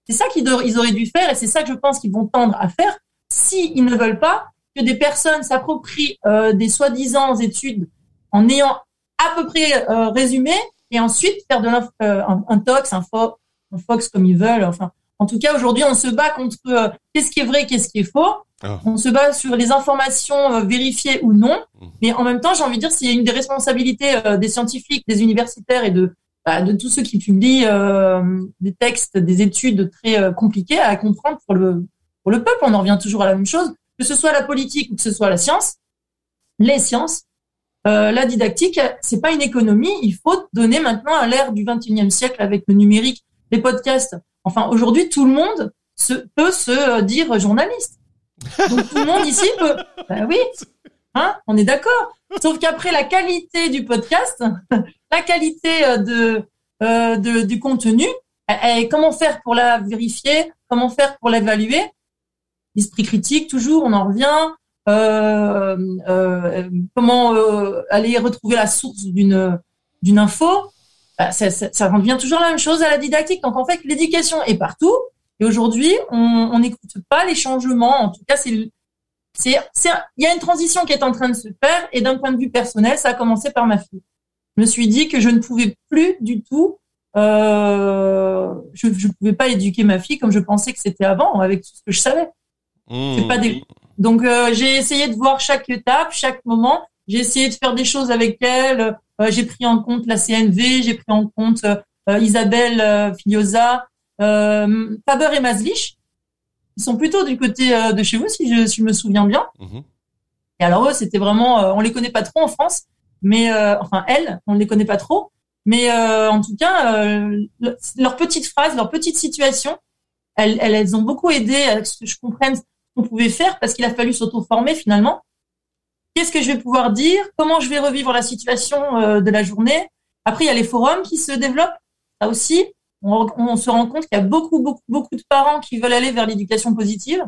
c'est ça qu'ils ils auraient dû faire et c'est ça que je pense qu'ils vont tendre à faire s'ils ne veulent pas que des personnes s'approprient euh, des soi-disant études en ayant à peu près résumé et ensuite faire de euh, un, un, tox, un, fo un fox comme ils veulent. Enfin, en tout cas, aujourd'hui, on se bat contre euh, qu'est-ce qui est vrai, qu'est-ce qui est faux. Oh. On se bat sur les informations euh, vérifiées ou non. Mmh. Mais en même temps, j'ai envie de dire, c'est une des responsabilités des scientifiques, des universitaires et de bah, de tous ceux qui publient des textes, des études très compliquées à comprendre pour le pour le peuple. On en revient toujours à la même chose, que ce soit la politique ou que ce soit la science. Les sciences, euh, la didactique, c'est pas une économie. Il faut donner maintenant à l'ère du 21e siècle avec le numérique, les podcasts. Enfin, aujourd'hui, tout le monde se, peut se dire journaliste. Donc tout le monde ici peut. Ben oui, hein, on est d'accord. Sauf qu'après la qualité du podcast, la qualité euh, de, euh, de du contenu, comment faire pour la vérifier, comment faire pour l'évaluer? L'esprit critique, toujours, on en revient. Euh, euh, comment euh, aller retrouver la source d'une d'une info, bah, ça, ça, revient toujours la même chose à la didactique. Donc en fait, l'éducation est partout. Et aujourd'hui, on n'écoute pas les changements. En tout cas, c'est c'est il y a une transition qui est en train de se faire. Et d'un point de vue personnel, ça a commencé par ma fille. Je me suis dit que je ne pouvais plus du tout. Je ne pouvais pas éduquer ma fille comme je pensais que c'était avant, avec tout ce que je savais. Mmh. C'est pas des donc euh, j'ai essayé de voir chaque étape, chaque moment. J'ai essayé de faire des choses avec elle. Euh, j'ai pris en compte la CNV, j'ai pris en compte euh, Isabelle Filiosa, Faber et Maslich. Ils sont plutôt du côté de chez vous, si je, me souviens bien. Mhm. Et alors eux, c'était vraiment, on les connaît pas trop en France, mais enfin elles, on les connaît pas trop. Mais en tout cas, leurs petites phrases, leurs petites situations, elles, elles, elles ont beaucoup aidé à ce que je comprenne pouvait faire parce qu'il a fallu s'auto-former finalement. Qu'est-ce que je vais pouvoir dire? Comment je vais revivre la situation euh, de la journée? Après, il y a les forums qui se développent. Là aussi, on, se rend compte qu'il y a beaucoup, beaucoup, beaucoup de parents qui veulent aller vers l'éducation positive.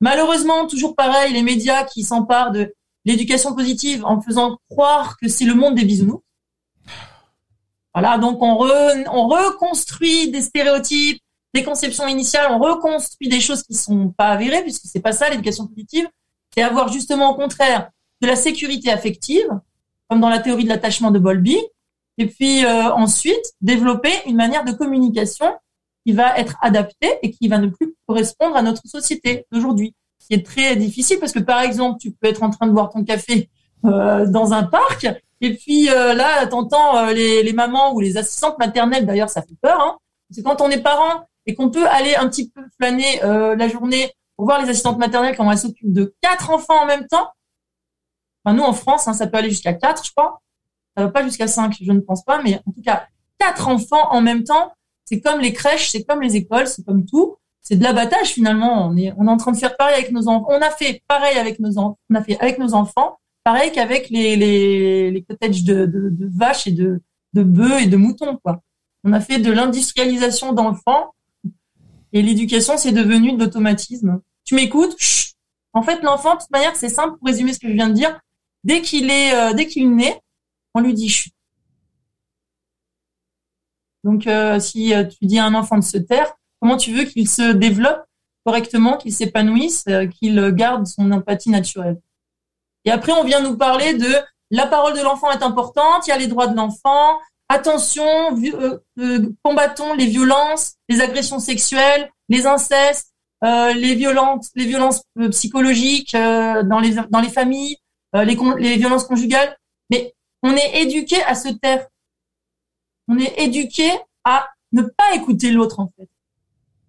Malheureusement, toujours pareil, les médias qui s'emparent de l'éducation positive en faisant croire que c'est le monde des bisounours. Voilà, donc on, on reconstruit des stéréotypes, des conceptions initiales, on reconstruit des choses qui sont pas avérées, puisque c'est pas ça l'éducation positive. C'est avoir justement au contraire de la sécurité affective, comme dans la théorie de l'attachement de Bowlby, et puis euh, ensuite développer une manière de communication qui va être adaptée et qui va ne plus correspondre à notre société d'aujourd'hui. Qui est très difficile parce que par exemple, tu peux être en train de boire ton café euh, dans un parc et puis euh, là, t'entends euh, les, les mamans ou les assistantes maternelles, d'ailleurs ça fait peur, hein, c'est quand on est parent et qu'on peut aller un petit peu flâner euh, la journée pour voir les assistantes maternelles comment elles s'occupent de quatre enfants en même temps. Enfin, nous, en France, hein, ça peut aller jusqu'à quatre, je crois. Ça va pas jusqu'à cinq, je ne pense pas, mais en tout cas, quatre enfants en même temps, c'est comme les crèches, c'est comme les écoles, c'est comme tout. C'est de l'abattage finalement. On est, on est en train de faire pareil avec nos enfants. On a fait pareil avec nos enfants. On a fait avec nos enfants, pareil qu'avec les, les, les cottages de, de, de vaches et de, de bœufs et de moutons, quoi. On a fait de l'industrialisation d'enfants et l'éducation, c'est devenu de l'automatisme. Tu m'écoutes? En fait, l'enfant, de toute manière, c'est simple pour résumer ce que je viens de dire. Dès qu'il est, euh, dès qu'il naît, on lui dit chut. Donc, euh, si euh, tu dis à un enfant de se taire, comment tu veux qu'il se développe correctement, qu'il s'épanouisse, qu'il garde son empathie naturelle? Et après, on vient nous parler de la parole de l'enfant est importante, il y a les droits de l'enfant, attention, combattons les violences, les agressions sexuelles, les incestes, les violences, les violences psychologiques dans les dans les familles, les, les violences conjugales. Mais on est éduqué à se taire. On est éduqué à ne pas écouter l'autre en fait.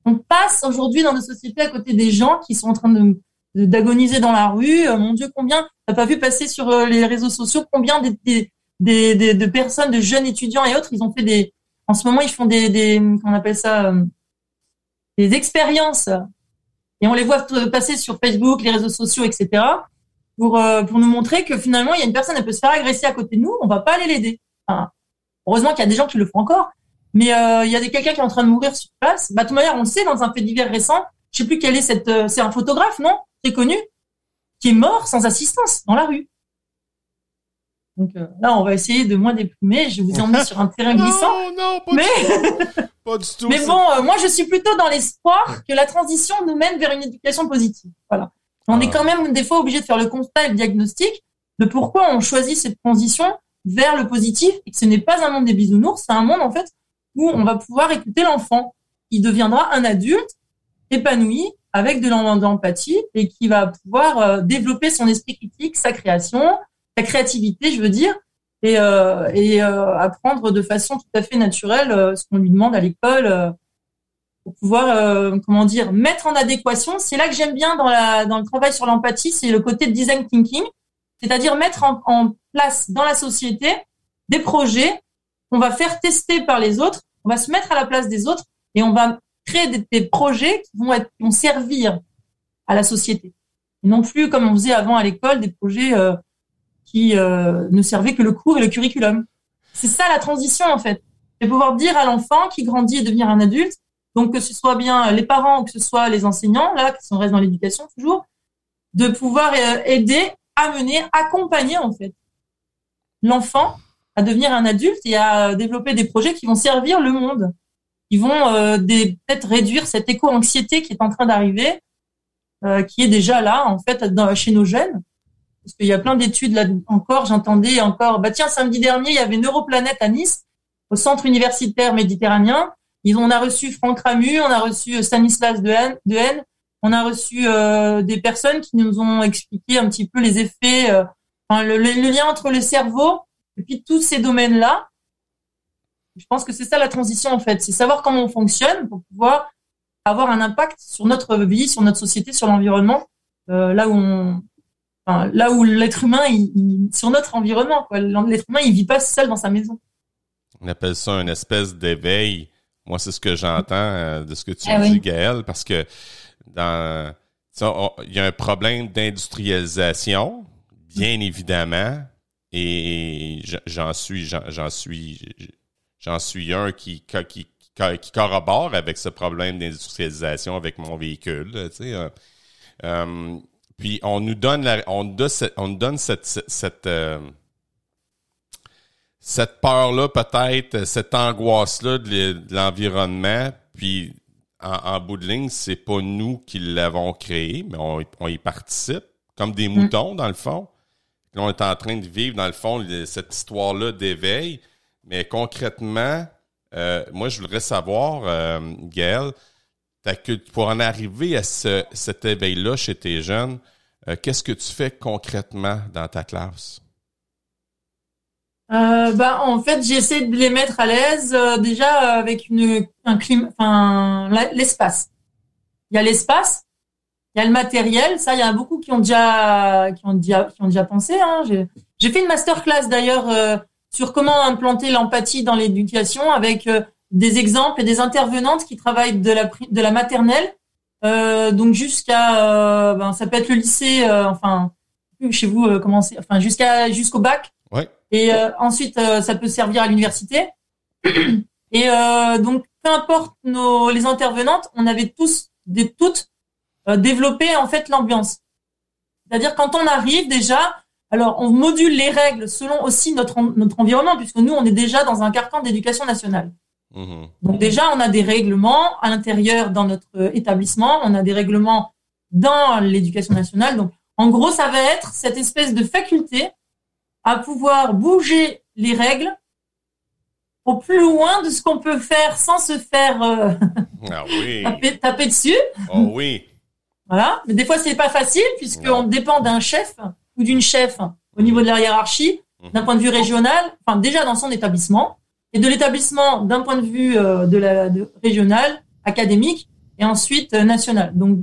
On passe aujourd'hui dans nos sociétés à côté des gens qui sont en train de d'agoniser dans la rue. Euh, mon Dieu, combien t'as pas vu passer sur euh, les réseaux sociaux combien des, des, de personnes, de jeunes étudiants et autres, ils ont fait des. En ce moment, ils font des, des qu'on appelle ça, euh, des expériences. Et on les voit passer sur Facebook, les réseaux sociaux, etc. Pour pour nous montrer que finalement, il y a une personne, elle peut se faire agresser à côté de nous, on va pas aller l'aider. heureusement qu'il y a des gens qui le font encore. Mais il y a des quelqu'un qui est en train de mourir sur place. Bah, de toute manière, on le sait dans un fait divers récent. Je sais plus quel est cette. c'est un photographe, non? Très connu, qui est mort sans assistance dans la rue. Donc euh, là, on va essayer de moins déprimer. Je vous ai emmené sur un terrain glissant. Non, non, pas, mais... du tout. pas du tout. Mais bon, euh, moi, je suis plutôt dans l'espoir que la transition nous mène vers une éducation positive. Voilà. On est ah. quand même des fois obligé de faire le constat et le diagnostic de pourquoi on choisit cette transition vers le positif et que ce n'est pas un monde des bisounours, c'est un monde en fait où on va pouvoir écouter l'enfant. Il deviendra un adulte épanoui avec de l'empathie et qui va pouvoir euh, développer son esprit critique, sa création, sa créativité, je veux dire, et, euh, euh, apprendre de façon tout à fait naturelle ce qu'on lui demande à l'école pour pouvoir, comment dire, mettre en adéquation. C'est là que j'aime bien dans, la, le travail sur l'empathie, c'est le côté design thinking, c'est-à-dire mettre en, place dans la société des projets qu'on va faire tester par les autres, on va se mettre à la place des autres et on va créer des, projets qui vont, vont servir à la société. Non plus, comme on faisait avant à l'école, des projets euh, qui euh, ne servaient que le cours et le curriculum. C'est ça la transition, en fait. C'est pouvoir dire à l'enfant qui grandit et devenir un adulte, donc que ce soit bien les parents ou que ce soit les enseignants, là, qui sont restent dans l'éducation toujours, de pouvoir euh, aider, amener, accompagner, en fait, l'enfant à devenir un adulte et à développer des projets qui vont servir le monde qui vont euh, peut-être réduire cette éco-anxiété qui est en train d'arriver, qui est déjà là en fait chez nos jeunes. Parce qu'il y a plein d'études là encore, j'entendais encore, bah tiens, samedi dernier, il y avait Neuroplanète à Nice, au centre universitaire méditerranéen. Ils, on a reçu Franck Ramu, on a reçu euh, Stanislas Dehaene, Dehaene on a reçu des personnes qui nous ont expliqué un petit peu les effets, le, le, lien entre le cerveau et puis tous ces domaines-là. Je pense que c'est ça la transition en fait, c'est savoir comment on fonctionne pour pouvoir avoir un impact sur notre vie, sur notre société, sur l'environnement, euh, là où on, enfin, là où l'être humain, il, sur notre environnement. L'être humain, il vit pas seul dans sa maison. On appelle ça une espèce d'éveil. Moi, c'est ce que j'entends euh, de ce que tu ah dis, Gaël, parce que dans, il y a un problème d'industrialisation, bien évidemment, et j'en suis, j'en suis, J'en suis un qui, qui, qui, corrobore avec ce problème d'industrialisation avec mon véhicule. Tu sais, euh, euh, puis on nous donne la, on, donne cette, on donne cette, cette, euh, cette peur-là, peut-être, cette angoisse-là de l'environnement. Puis en, en, bout de ligne, c'est pas nous qui l'avons créé, mais on, on, y participe, comme des mm. moutons, dans le fond. Là, on est en train de vivre, dans le fond, cette histoire-là d'éveil. Mais concrètement, euh, moi, je voudrais savoir, euh, Gaël, pour en arriver à ce, cet éveil-là chez tes jeunes, euh, qu'est-ce que tu fais concrètement dans ta classe? Euh, bah, en fait, j'essaie de les mettre à l'aise euh, déjà avec une, un climat, enfin, l'espace. Il y a l'espace, il y a le matériel. Ça, il y a beaucoup qui ont déjà, qui ont déjà, qui ont déjà pensé. Hein. J'ai fait une masterclass d'ailleurs sur comment implanter l'empathie dans l'éducation avec euh, des exemples et des intervenantes qui travaillent de la, de la maternelle, euh, donc jusqu'à, euh, ben, ça peut être le lycée, euh, enfin, chez vous, comment c'est, enfin, jusqu'à jusqu'au bac. Ouais. Et ensuite, ça peut servir à l'université. Et donc, peu importe nos, les intervenantes, on avait tous, des toutes, développé en fait l'ambiance. C'est-à-dire quand on arrive déjà, alors, on module les règles selon aussi notre, notre environnement, puisque nous, on est déjà dans un carcan d'éducation nationale. Mmh. Donc déjà, on a des règlements à l'intérieur dans notre établissement, on a des règlements dans l'éducation nationale. Donc, en gros, ça va être cette espèce de faculté à pouvoir bouger les règles au plus loin de ce qu'on peut faire sans se faire euh, Ah oui. taper, taper dessus. Oh oui. Voilà. Mais des fois, c'est pas facile puisqu'on dépend d'un chef ou d'une chef au niveau de la hiérarchie, d'un point de vue régional, enfin déjà dans son établissement, et de l'établissement d'un point de vue euh, de la de, régional, académique, et ensuite euh, national. Donc,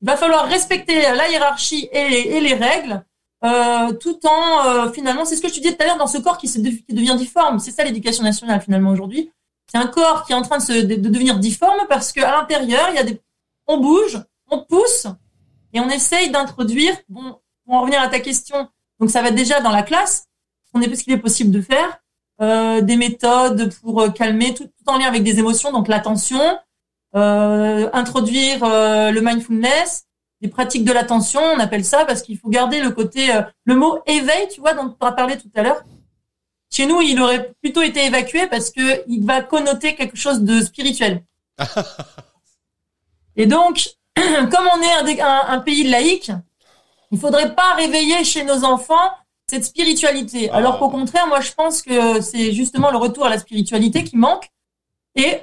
il va falloir respecter la hiérarchie et les, et les règles, euh, tout en euh, finalement, c'est ce que je te disais tout à l'heure, dans ce corps qui, se qui devient difforme. C'est ça l'éducation nationale finalement aujourd'hui. C'est un corps qui est en train de, se, de, de devenir difforme parce qu'à l'intérieur, il y a des, on bouge, on pousse et on essaye d'introduire. Bon, pour en revenir à ta question, donc ça va déjà dans la classe, on est ce qu'il est possible de faire, euh, des méthodes pour euh, calmer, tout, tout en lien avec des émotions, donc l'attention, euh, introduire euh, le mindfulness, des pratiques de l'attention, on appelle ça parce qu'il faut garder le côté, euh, le mot éveil, tu vois, dont tu as parlé tout à l'heure. Chez nous, il aurait plutôt été évacué parce que il va connoter quelque chose de spirituel. Et donc, comme on est un, un- un pays laïque, il faudrait pas réveiller chez nos enfants cette spiritualité. Ah. Alors qu'au contraire, moi, je pense que c'est justement le retour à la spiritualité qui manque. Et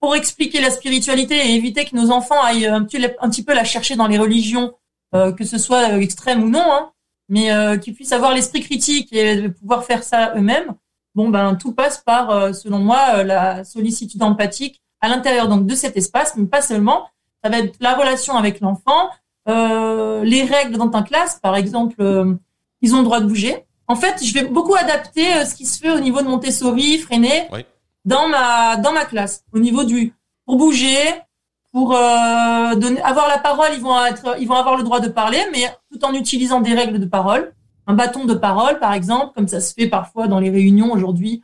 pour expliquer la spiritualité et éviter que nos enfants aillent un petit, un petit peu la chercher dans les religions, euh, que ce soit euh, extrême ou non, hein, mais euh, qu'ils puissent avoir l'esprit critique et de pouvoir faire ça eux-mêmes. Bon, ben tout passe par, euh, selon moi, la sollicitude empathique à l'intérieur donc de cet espace, mais pas seulement. Ça va être la relation avec l'enfant, euh, les règles dans ta classe, par exemple, ils ont le droit de bouger. En fait, je vais beaucoup adapter euh, ce qui se fait au niveau de Montessori, Freinet, Oui. dans ma dans ma classe, au niveau du pour bouger, pour euh, donner, avoir la parole, ils vont être, ils vont avoir le droit de parler, mais tout en utilisant des règles de parole, un bâton de parole, par exemple, comme ça se fait parfois dans les réunions aujourd'hui.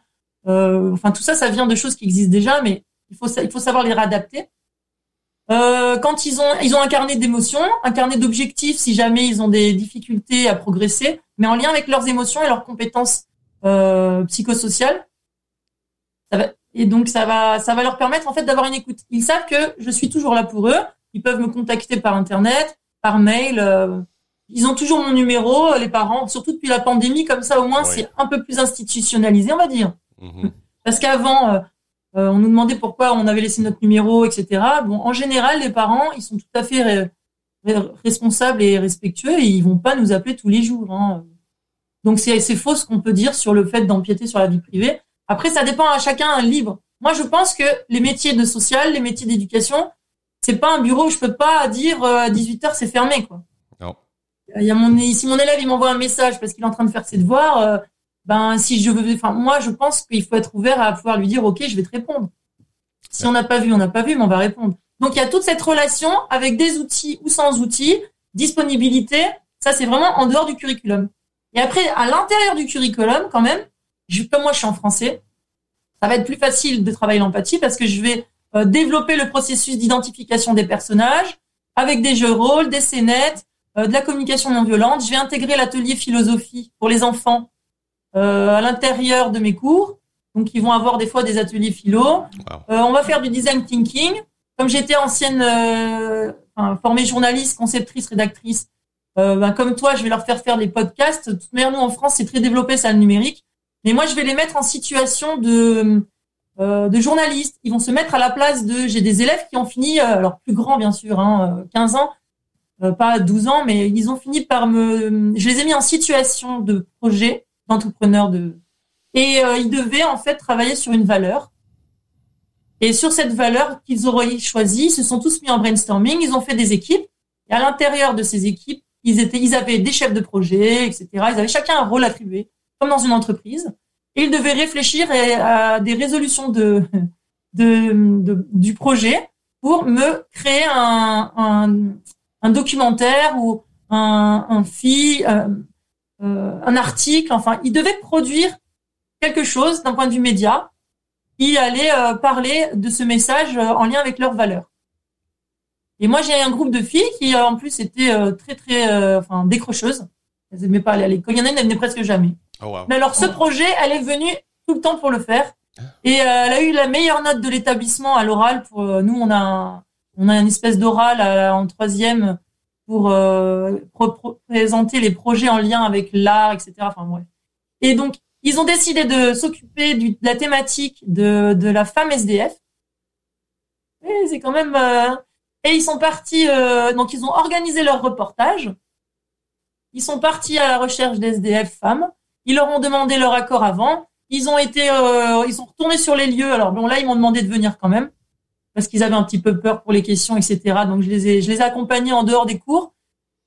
Euh, enfin, tout ça, ça vient de choses qui existent déjà, mais il faut il faut savoir les réadapter. Euh, quand ils ont ils ont un carnet d'émotions, un carnet d'objectifs si jamais ils ont des difficultés à progresser, mais en lien avec leurs émotions et leurs compétences euh, psychosociales. Ça va, et donc ça va ça va leur permettre en fait d'avoir une écoute. Ils savent que je suis toujours là pour eux. Ils peuvent me contacter par internet, par mail. euh, ils ont toujours mon numéro, les parents, surtout depuis la pandémie, comme ça au moins Oui. c'est un peu plus institutionnalisé, on va dire. Mhm. Parce qu'avant, euh, on nous demandait pourquoi on avait laissé notre numéro, etc. Bon, en général, les parents, ils sont tout à fait ré- ré- responsables et respectueux et ils vont pas nous appeler tous les jours. hein. Donc c'est faux ce qu'on peut dire sur le fait d'empiéter sur la vie privée. Après, ça dépend à chacun libre. Moi, je pense que les métiers de social, les métiers d'éducation, c'est pas un bureau où je peux pas dire euh, à 18 heures c'est fermé quoi. Non. Il y a mon si mon élève il m'envoie un message parce qu'il est en train de faire ses devoirs, euh, ben si je veux, enfin moi je pense qu'il faut être ouvert à pouvoir lui dire ok je vais te répondre. Si on n'a pas vu, on n'a pas vu, mais on va répondre. Donc il y a toute cette relation avec des outils ou sans outils, disponibilité. Ça c'est vraiment en dehors du curriculum. Et après à l'intérieur du curriculum quand même, je, comme moi je suis en français, ça va être plus facile de travailler l'empathie parce que je vais euh, développer le processus d'identification des personnages avec des jeux de rôle, des scénettes, euh, de la communication non violente. Je vais intégrer l'atelier philosophie pour les enfants à l'intérieur de mes cours. Donc, ils vont avoir des fois des ateliers philo. Wow. Euh, on va faire du design thinking. Comme j'étais ancienne euh, enfin, formée journaliste, conceptrice, rédactrice, euh, ben, comme toi, je vais leur faire faire des podcasts. De toute manière, nous en France, c'est très développé ça le numérique. Mais moi, je vais les mettre en situation de euh, de journalistes. Ils vont se mettre à la place de. J'ai des élèves qui ont fini, euh, alors plus grands bien sûr, hein, euh, 15 ans, euh, pas 12 ans, mais ils ont fini par me. Je les ai mis en situation de projet d'entrepreneur de. Et euh, ils devaient en fait travailler sur une valeur. Et sur cette valeur qu'ils auraient choisie, ils se sont tous mis en brainstorming. Ils ont fait des équipes. Et à l'intérieur de ces équipes, ils étaient, ils avaient des chefs de projet, etc. Ils avaient chacun un rôle attribué, comme dans une entreprise. Et ils devaient réfléchir à des résolutions de, de, du projet pour me créer un, un, documentaire ou un, un euh, un article. Enfin, ils devaient produire quelque chose d'un point de vue média qui allait euh, parler de ce message euh, en lien avec leurs valeurs. Et moi, j'ai un groupe de filles qui, euh, en plus, étaient euh, très, très, euh, enfin, décrocheuses. Elles n'aimaient pas aller à l'école. Il y en a une, elle venait presque jamais. Oh, wow. Mais alors, ce projet, elle est venue tout le temps pour le faire. Et euh, elle a eu la meilleure note de l'établissement à l'oral. Pour euh, nous, on a un, on a une espèce d'oral en troisième pour euh, présenter les projets en lien avec l'art, etc. Enfin bref. Et donc, ils ont décidé de s'occuper de la thématique de, de la femme SDF. Et c'est quand même. Euh, et ils sont partis. Euh, donc ils ont organisé leur reportage. Ils sont partis à la recherche d'SDF femmes. Ils leur ont demandé leur accord avant. Ils ont été, euh, ils sont retournés sur les lieux. Alors bon là, ils m'ont demandé de venir quand même parce qu'ils avaient un petit peu peur pour les questions, etc. Donc je les ai, je les ai accompagnés en dehors des cours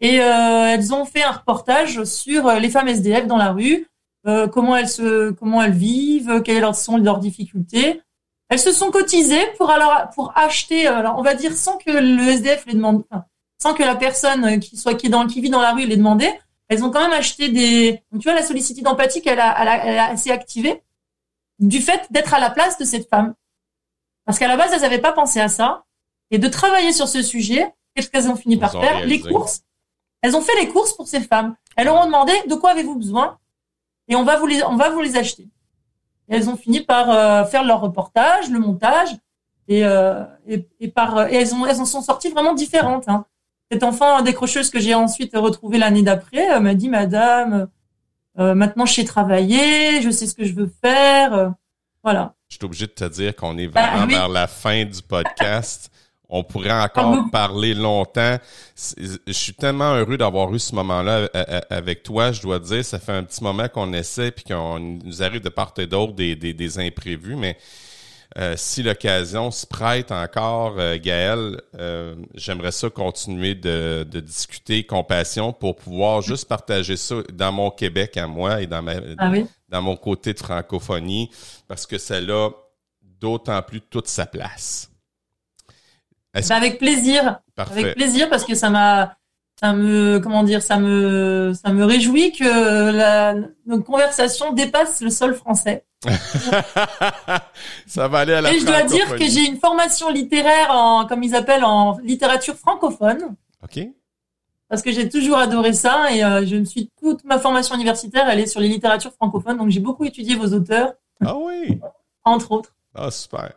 et euh, elles ont fait un reportage sur les femmes SDF dans la rue, euh, comment elles se, comment elles vivent, quelles sont leurs difficultés. Elles se sont cotisées pour alors pour acheter, alors on va dire sans que le SDF les demande, sans que la personne qui soit qui est dans qui vit dans la rue les demandé, elles ont quand même acheté des. Tu vois, la sollicitude empathique, elle a, elle a, elle a s'est activée du fait d'être à la place de cette femme. Parce qu'à la base, elles n'avaient pas pensé à ça. Et de travailler sur ce sujet, qu'est-ce qu'elles ont fini par faire Les courses. Elles ont fait les courses pour ces femmes. Elles leur ont demandé de quoi avez-vous besoin? Et on va vous les, on va vous les acheter. Et elles ont fini par euh, faire leur reportage, le montage, et, euh, et, et, par, et elles, ont, elles en sont sorties vraiment différentes. Hein. Cet enfant décrocheuse que j'ai ensuite retrouvé l'année d'après m'a dit, Madame, euh, maintenant je sais travailler, je sais ce que je veux faire. Euh, voilà. Je suis obligé de te dire qu'on est bah, vraiment vers la fin du podcast. On pourrait encore parler longtemps. Je suis tellement heureux d'avoir eu ce moment-là euh, avec toi. Je dois te dire, ça fait un petit moment qu'on essaie puis qu'on nous arrive de part et d'autre des, des, des imprévus, mais euh, si l'occasion se prête encore, euh, Gaël, euh, j'aimerais ça continuer de, de, discuter compassion pour pouvoir juste partager ça dans mon Québec à moi et dans ma ah dans mon côté de francophonie parce que ça a d'autant plus toute sa place. Ben, avec plaisir. Avec plaisir parce que ça m'a ça me comment dire ça me ça me réjouit que la, notre conversation dépasse le sol français. ça va aller à la Et je dois dire que j'ai une formation littéraire en comme ils appellent en littérature francophone. OK. Parce que j'ai toujours adoré ça et euh, je me suis toute ma formation universitaire elle est sur les littératures francophones donc j'ai beaucoup étudié vos auteurs. Ah oui. Entre autres. Ah super.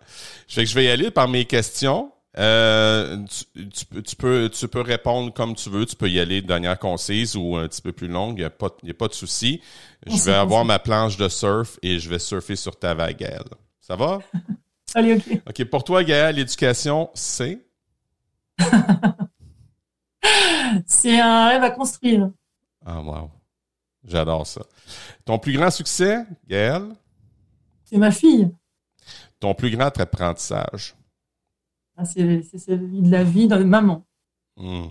Je vais que je vais y aller par mes questions. Euh, tu, peux, tu peux répondre comme tu veux. Tu peux y aller de manière concise ou un petit peu plus longue. Il n'y a, pas, a pas de souci. Je vais avoir ma planche de surf et je vais surfer sur ta vague, Gaëlle. Ça va? Allez, OK. OK. Pour toi, Gaëlle, l'éducation, c'est? c'est un rêve à construire. Ah, wow. J'adore ça. Ton plus grand succès, Gaëlle? C'est ma fille. Ton plus grand apprentissage? Ah, c'est celui de la vie de maman. Hmm.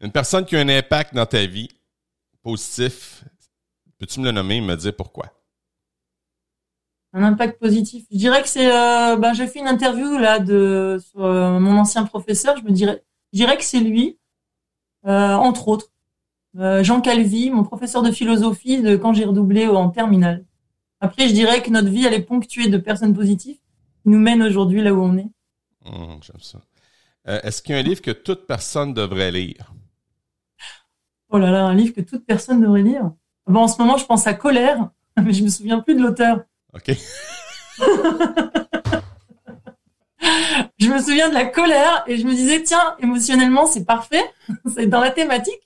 Une personne qui a un impact dans ta vie, positif, peux-tu me le nommer et me dire pourquoi? Un impact positif. Je dirais que c'est. Euh, ben, j'ai fait une interview là de sur euh, mon ancien professeur. Je me dirais, je dirais que c'est lui, euh, entre autres. Jean Calvi, mon professeur de philosophie de quand j'ai redoublé en terminale. Après, je dirais que notre vie, elle est ponctuée de personnes positives qui nous mènent aujourd'hui là où on est. Hum, j'aime ça. Euh, est-ce qu'il y a un livre que toute personne devrait lire? Oh là là, un livre que toute personne devrait lire? Bon, en ce moment, je pense à Colère, mais je me souviens plus de l'auteur. OK. je me souviens de la colère et je me disais, tiens, émotionnellement, c'est parfait. c'est dans la thématique.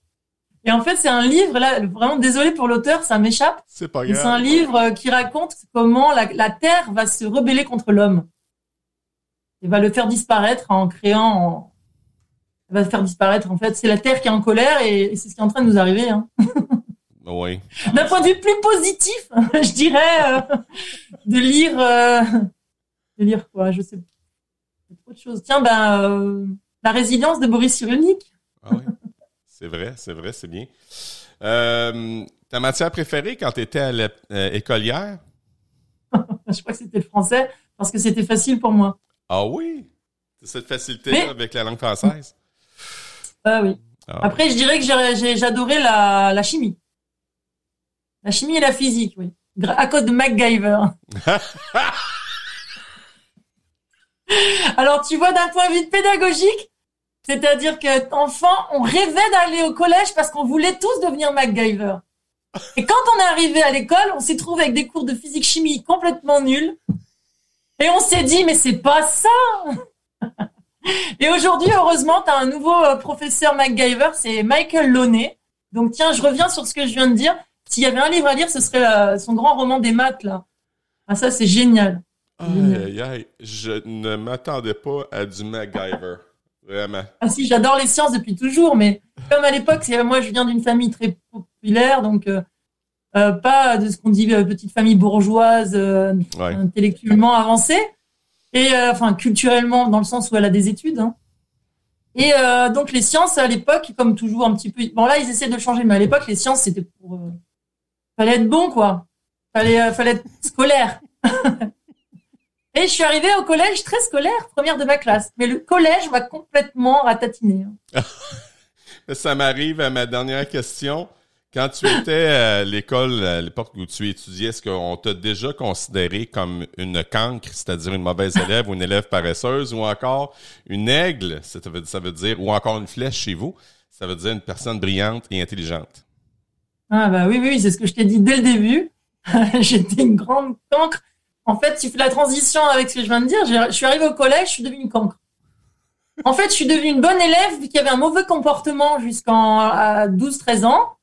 Et en fait, c'est un livre, là, vraiment désolé pour l'auteur, ça m'échappe. C'est pas grave. C'est un livre qui raconte comment la Terre va se rebeller contre l'homme il va le faire disparaître en créant, il va le faire disparaître. En fait, c'est la Terre qui est en colère et, c'est ce qui est en train de nous arriver. Hein. Oui. D'un point de vue plus positif, je dirais euh, de lire, euh, de lire quoi, je sais trop de choses. Tiens, ben euh, la résilience de Boris Cyrulnik. Ah oui. C'est vrai, c'est vrai, c'est bien. ta matière préférée quand tu étais à l'écolière? je crois que c'était le français parce que c'était facile pour moi. Ah oui? Cette facilité avec la langue française? Ah oui. Ah. Après, je dirais que j'adorais la, la chimie. La chimie et la physique, oui. À cause de MacGyver. Alors, tu vois, d'un point de vue pédagogique, c'est-à-dire qu'enfant, on rêvait d'aller au collège parce qu'on voulait tous devenir MacGyver. Et quand on est arrivé à l'école, on s'est trouvé avec des cours de physique-chimie complètement nuls. Et on s'est dit, mais c'est pas ça Et aujourd'hui, heureusement, tu as un nouveau euh, professeur MacGyver, c'est Michael Launay. Donc tiens, je reviens sur ce que je viens de dire. s'il y avait un livre à lire, ce serait euh, son grand roman des maths, là. Ah, ça, c'est génial. Aïe, aïe, aïe. Je ne m'attendais pas à du MacGyver. Vraiment. Ah si, j'adore les sciences depuis toujours, mais comme à l'époque, moi, je viens d'une famille très populaire, donc euh, euh, pas de ce qu'on dit euh, petite famille bourgeoise, euh, Ouais. intellectuellement avancée, et euh, enfin culturellement dans le sens où elle a des études. hein. Et euh, donc les sciences à l'époque, comme toujours un petit peu, bon là ils essaient de le changer, mais à l'époque les sciences c'était pour, euh, fallait être bon quoi, fallait euh, fallait être scolaire. Et je suis arrivée au collège très scolaire, première de ma classe, mais le collège m'a complètement ratatiné. hein. Ça m'arrive à ma dernière question. Quand tu étais à l'école, à l'époque où tu étudiais, est-ce qu'on t'a déjà considéré comme une cancre, c'est-à-dire une mauvaise élève ou une élève paresseuse, ou encore une aigle, ça veut, dire, ou encore une flèche chez vous, ça veut dire une personne brillante et intelligente? Ah bah oui, oui, c'est ce que je t'ai dit dès le début. J'étais une grande cancre. En fait, tu fais la transition avec ce que je viens de dire. Je suis arrivée au collège, je suis devenue une cancre. En fait, je suis devenue une bonne élève qui avait un mauvais comportement jusqu'en 12-13 ans.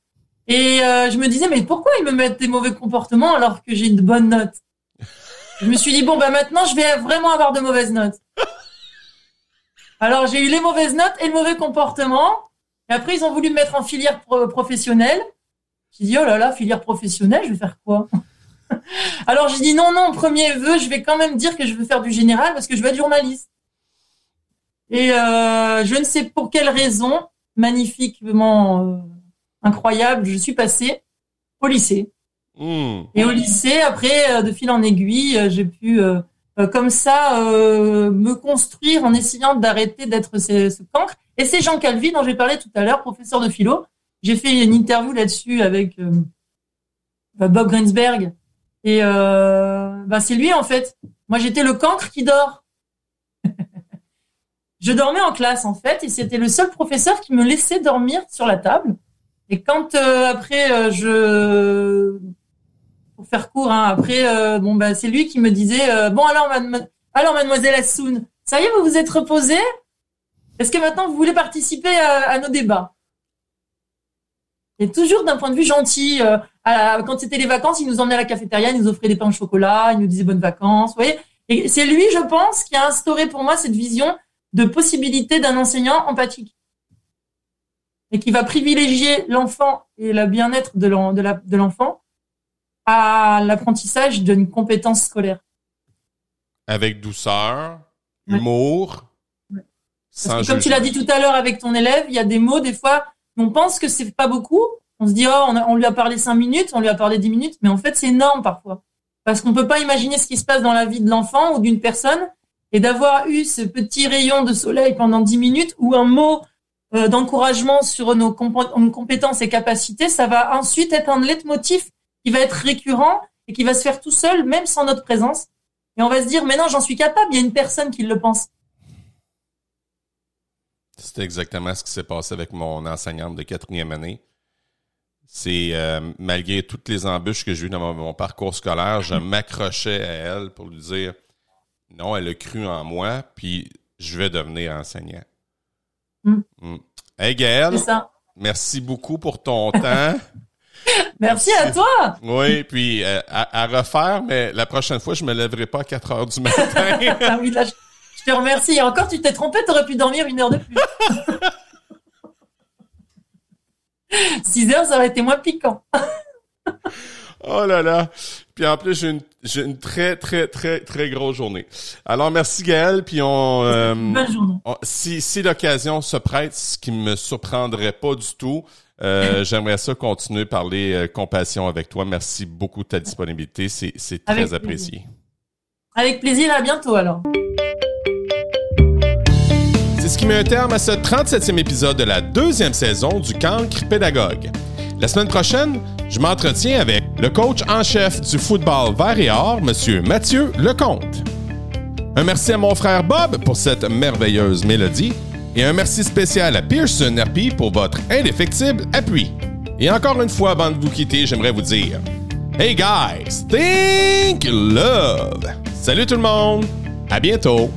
Et euh, je me disais, mais pourquoi ils me mettent des mauvais comportements alors que j'ai de bonnes notes Je me suis dit, bon, bah maintenant, je vais vraiment avoir de mauvaises notes. Alors, j'ai eu les mauvaises notes et le mauvais comportement. Et après, ils ont voulu me mettre en filière pro- professionnelle. J'ai dit, oh là là, filière professionnelle, je vais faire quoi? Alors j'ai dit, non, non, premier vœu, je vais quand même dire que je veux faire du général parce que je veux être journaliste. Et euh, je ne sais pour quelle raison, magnifiquement euh, incroyable, je suis passée au lycée. Hmm. Et au lycée, après, euh, de fil en aiguille, euh, j'ai pu euh, comme ça euh, me construire en essayant d'arrêter d'être ce, ce cancre. Et c'est Jean Calvi dont j'ai parlé tout à l'heure, professeur de philo. J'ai fait une interview là-dessus avec euh, Bob Greensberg. Et bah, c'est lui en fait. Moi, j'étais le cancre qui dort. je dormais en classe en fait, et c'était le seul professeur qui me laissait dormir sur la table. Et quand euh, après euh, je pour faire court, hein, après, euh, bon, bah, c'est lui qui me disait, bon, alors, alors, mademoiselle Assoun, ça y est, vous vous êtes reposée Est-ce que maintenant vous voulez participer à, à nos débats? Et toujours d'un point de vue gentil. euh, à- quand c'était les vacances, il nous emmenait à la cafétéria, il nous offrait des pains au chocolat, il nous disait bonnes vacances, vous voyez? Et c'est lui, je pense, qui a instauré pour moi cette vision de possibilité d'un enseignant empathique et qui va privilégier l'enfant et le bien-être de l'enfant à l'apprentissage d'une compétence scolaire. Avec douceur, Ouais. humour, Ouais. sans Parce que comme tu l'as dit tout à l'heure avec ton élève, il y a des mots, des fois, on pense que c'est pas beaucoup. On se dit, oh, on, a- on lui a parlé cinq minutes, on lui a parlé dix minutes, mais en fait, c'est énorme parfois. Parce qu'on peut pas imaginer ce qui se passe dans la vie de l'enfant ou d'une personne et d'avoir eu ce petit rayon de soleil pendant dix minutes ou un mot d'encouragement sur nos, compé- nos compétences et capacités, ça va ensuite être un leitmotiv qui va être récurrent et qui va se faire tout seul, même sans notre présence. Et on va se dire, mais non, j'en suis capable, il y a une personne qui le pense. C'est exactement ce qui s'est passé avec mon enseignante de quatrième année. C'est euh, malgré toutes les embûches que j'ai eues dans mon parcours scolaire, je m'accrochais à elle pour lui dire non, elle a cru en moi, puis je vais devenir enseignant. Mm. Mm. Hey Gaël, C'est ça. merci beaucoup pour ton temps. Merci à toi. Oui, puis euh, à, à refaire, mais la prochaine fois, je me lèverai pas à 4 heures du matin. Ah oui, là, je, je te remercie. Et encore, tu t'es trompé, t'aurais pu dormir une heure de plus. 6 heures, ça aurait été moins piquant. Oh là là. Puis en plus, j'ai une, j'ai une très, très, très, très grosse journée. Alors, merci Gaël. Puis on, euh, Bonne journée. on- si, si l'occasion se prête, ce qui me surprendrait pas du tout, euh, j'aimerais ça continuer à parler euh, compassion avec toi. Merci beaucoup de ta disponibilité. C'est, c'est très Avec apprécié. Avec plaisir, à bientôt alors. C'est ce qui met un terme à ce 37e épisode de la deuxième saison du Cancre Pédagogue. La semaine prochaine, je m'entretiens avec le coach en chef du football vert et or, M. Mathieu Lecomte. Un merci à mon frère Bob pour cette merveilleuse mélodie et un merci spécial à Pearson RP pour votre indéfectible appui. Et encore une fois, avant de vous quitter, j'aimerais vous dire Hey guys, think love! Salut tout le monde! À bientôt!